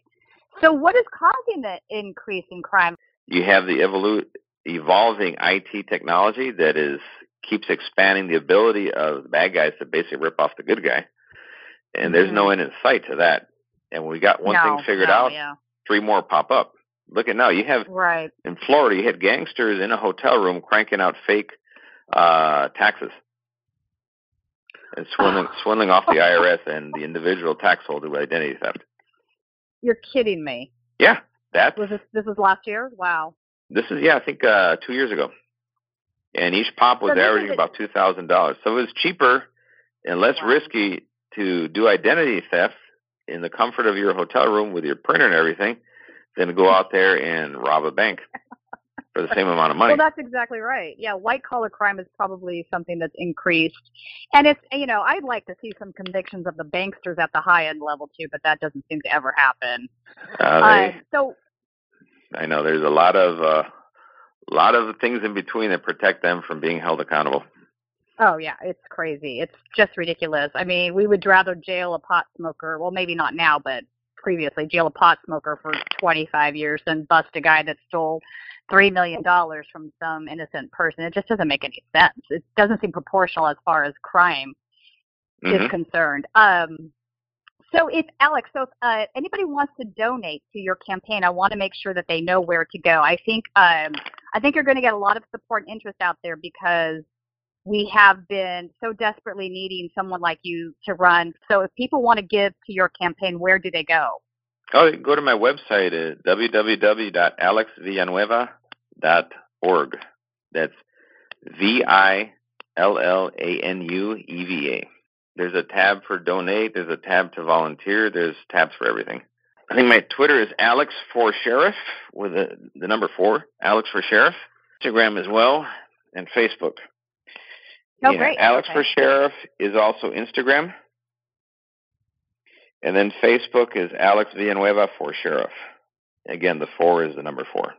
So what is causing the increase in crime? You have the evolu- evolving IT technology that is keeps expanding the ability of the bad guys to basically rip off the good guy, and there's no end in sight to that. And when we got one No, thing figured no, out, yeah. three more pop up. Look at now, you have Right. in Florida, you had gangsters in a hotel room cranking out fake uh, taxes and swindling, swindling off the IRS and the individual tax holder with identity theft. You're kidding me. Yeah, that Was this this was last year? Wow. this is yeah, I think uh, two years ago, and each pop was So averaging about two thousand dollars. So it was cheaper and less risky to do identity theft in the comfort of your hotel room with your printer and everything than to go out there and rob a bank for the same amount of money. Well, that's exactly right. Yeah, white collar crime is probably something that's increased, and it's you know I'd like to see some convictions of the banksters at the high end level too, but that doesn't seem to ever happen. Uh, Uh, so I know there's a lot of uh, lot of things in between that protect them from being held accountable. Oh yeah, it's crazy. It's just ridiculous. I mean, we would rather jail a pot smoker. Well, maybe not now, but previously jail a pot smoker for 25 years than bust a guy that stole three million dollars from some innocent person. It just doesn't make any sense. It doesn't seem proportional as far as crime is Mhm. concerned. Um, so if Alex, so if uh, anybody wants to donate to your campaign, I want to make sure that they know where to go. I think um, I think you're going to get a lot of support and interest out there because we have been so desperately needing someone like you to run. So if people want to give to your campaign, where do they go? Oh, go to my website uh, at www.alexvillanueva.org. That's V I L L A N U E V A. There's a tab for donate. There's a tab to volunteer. There's tabs for everything. I think my Twitter is Alex for Sheriff with the, the number four, Alex for Sheriff. Instagram as well, and Facebook. Oh, Yeah, great. Alex Okay. for Sheriff is also Instagram. And then Facebook is Alex Villanueva for Sheriff. Again, the four is the number four.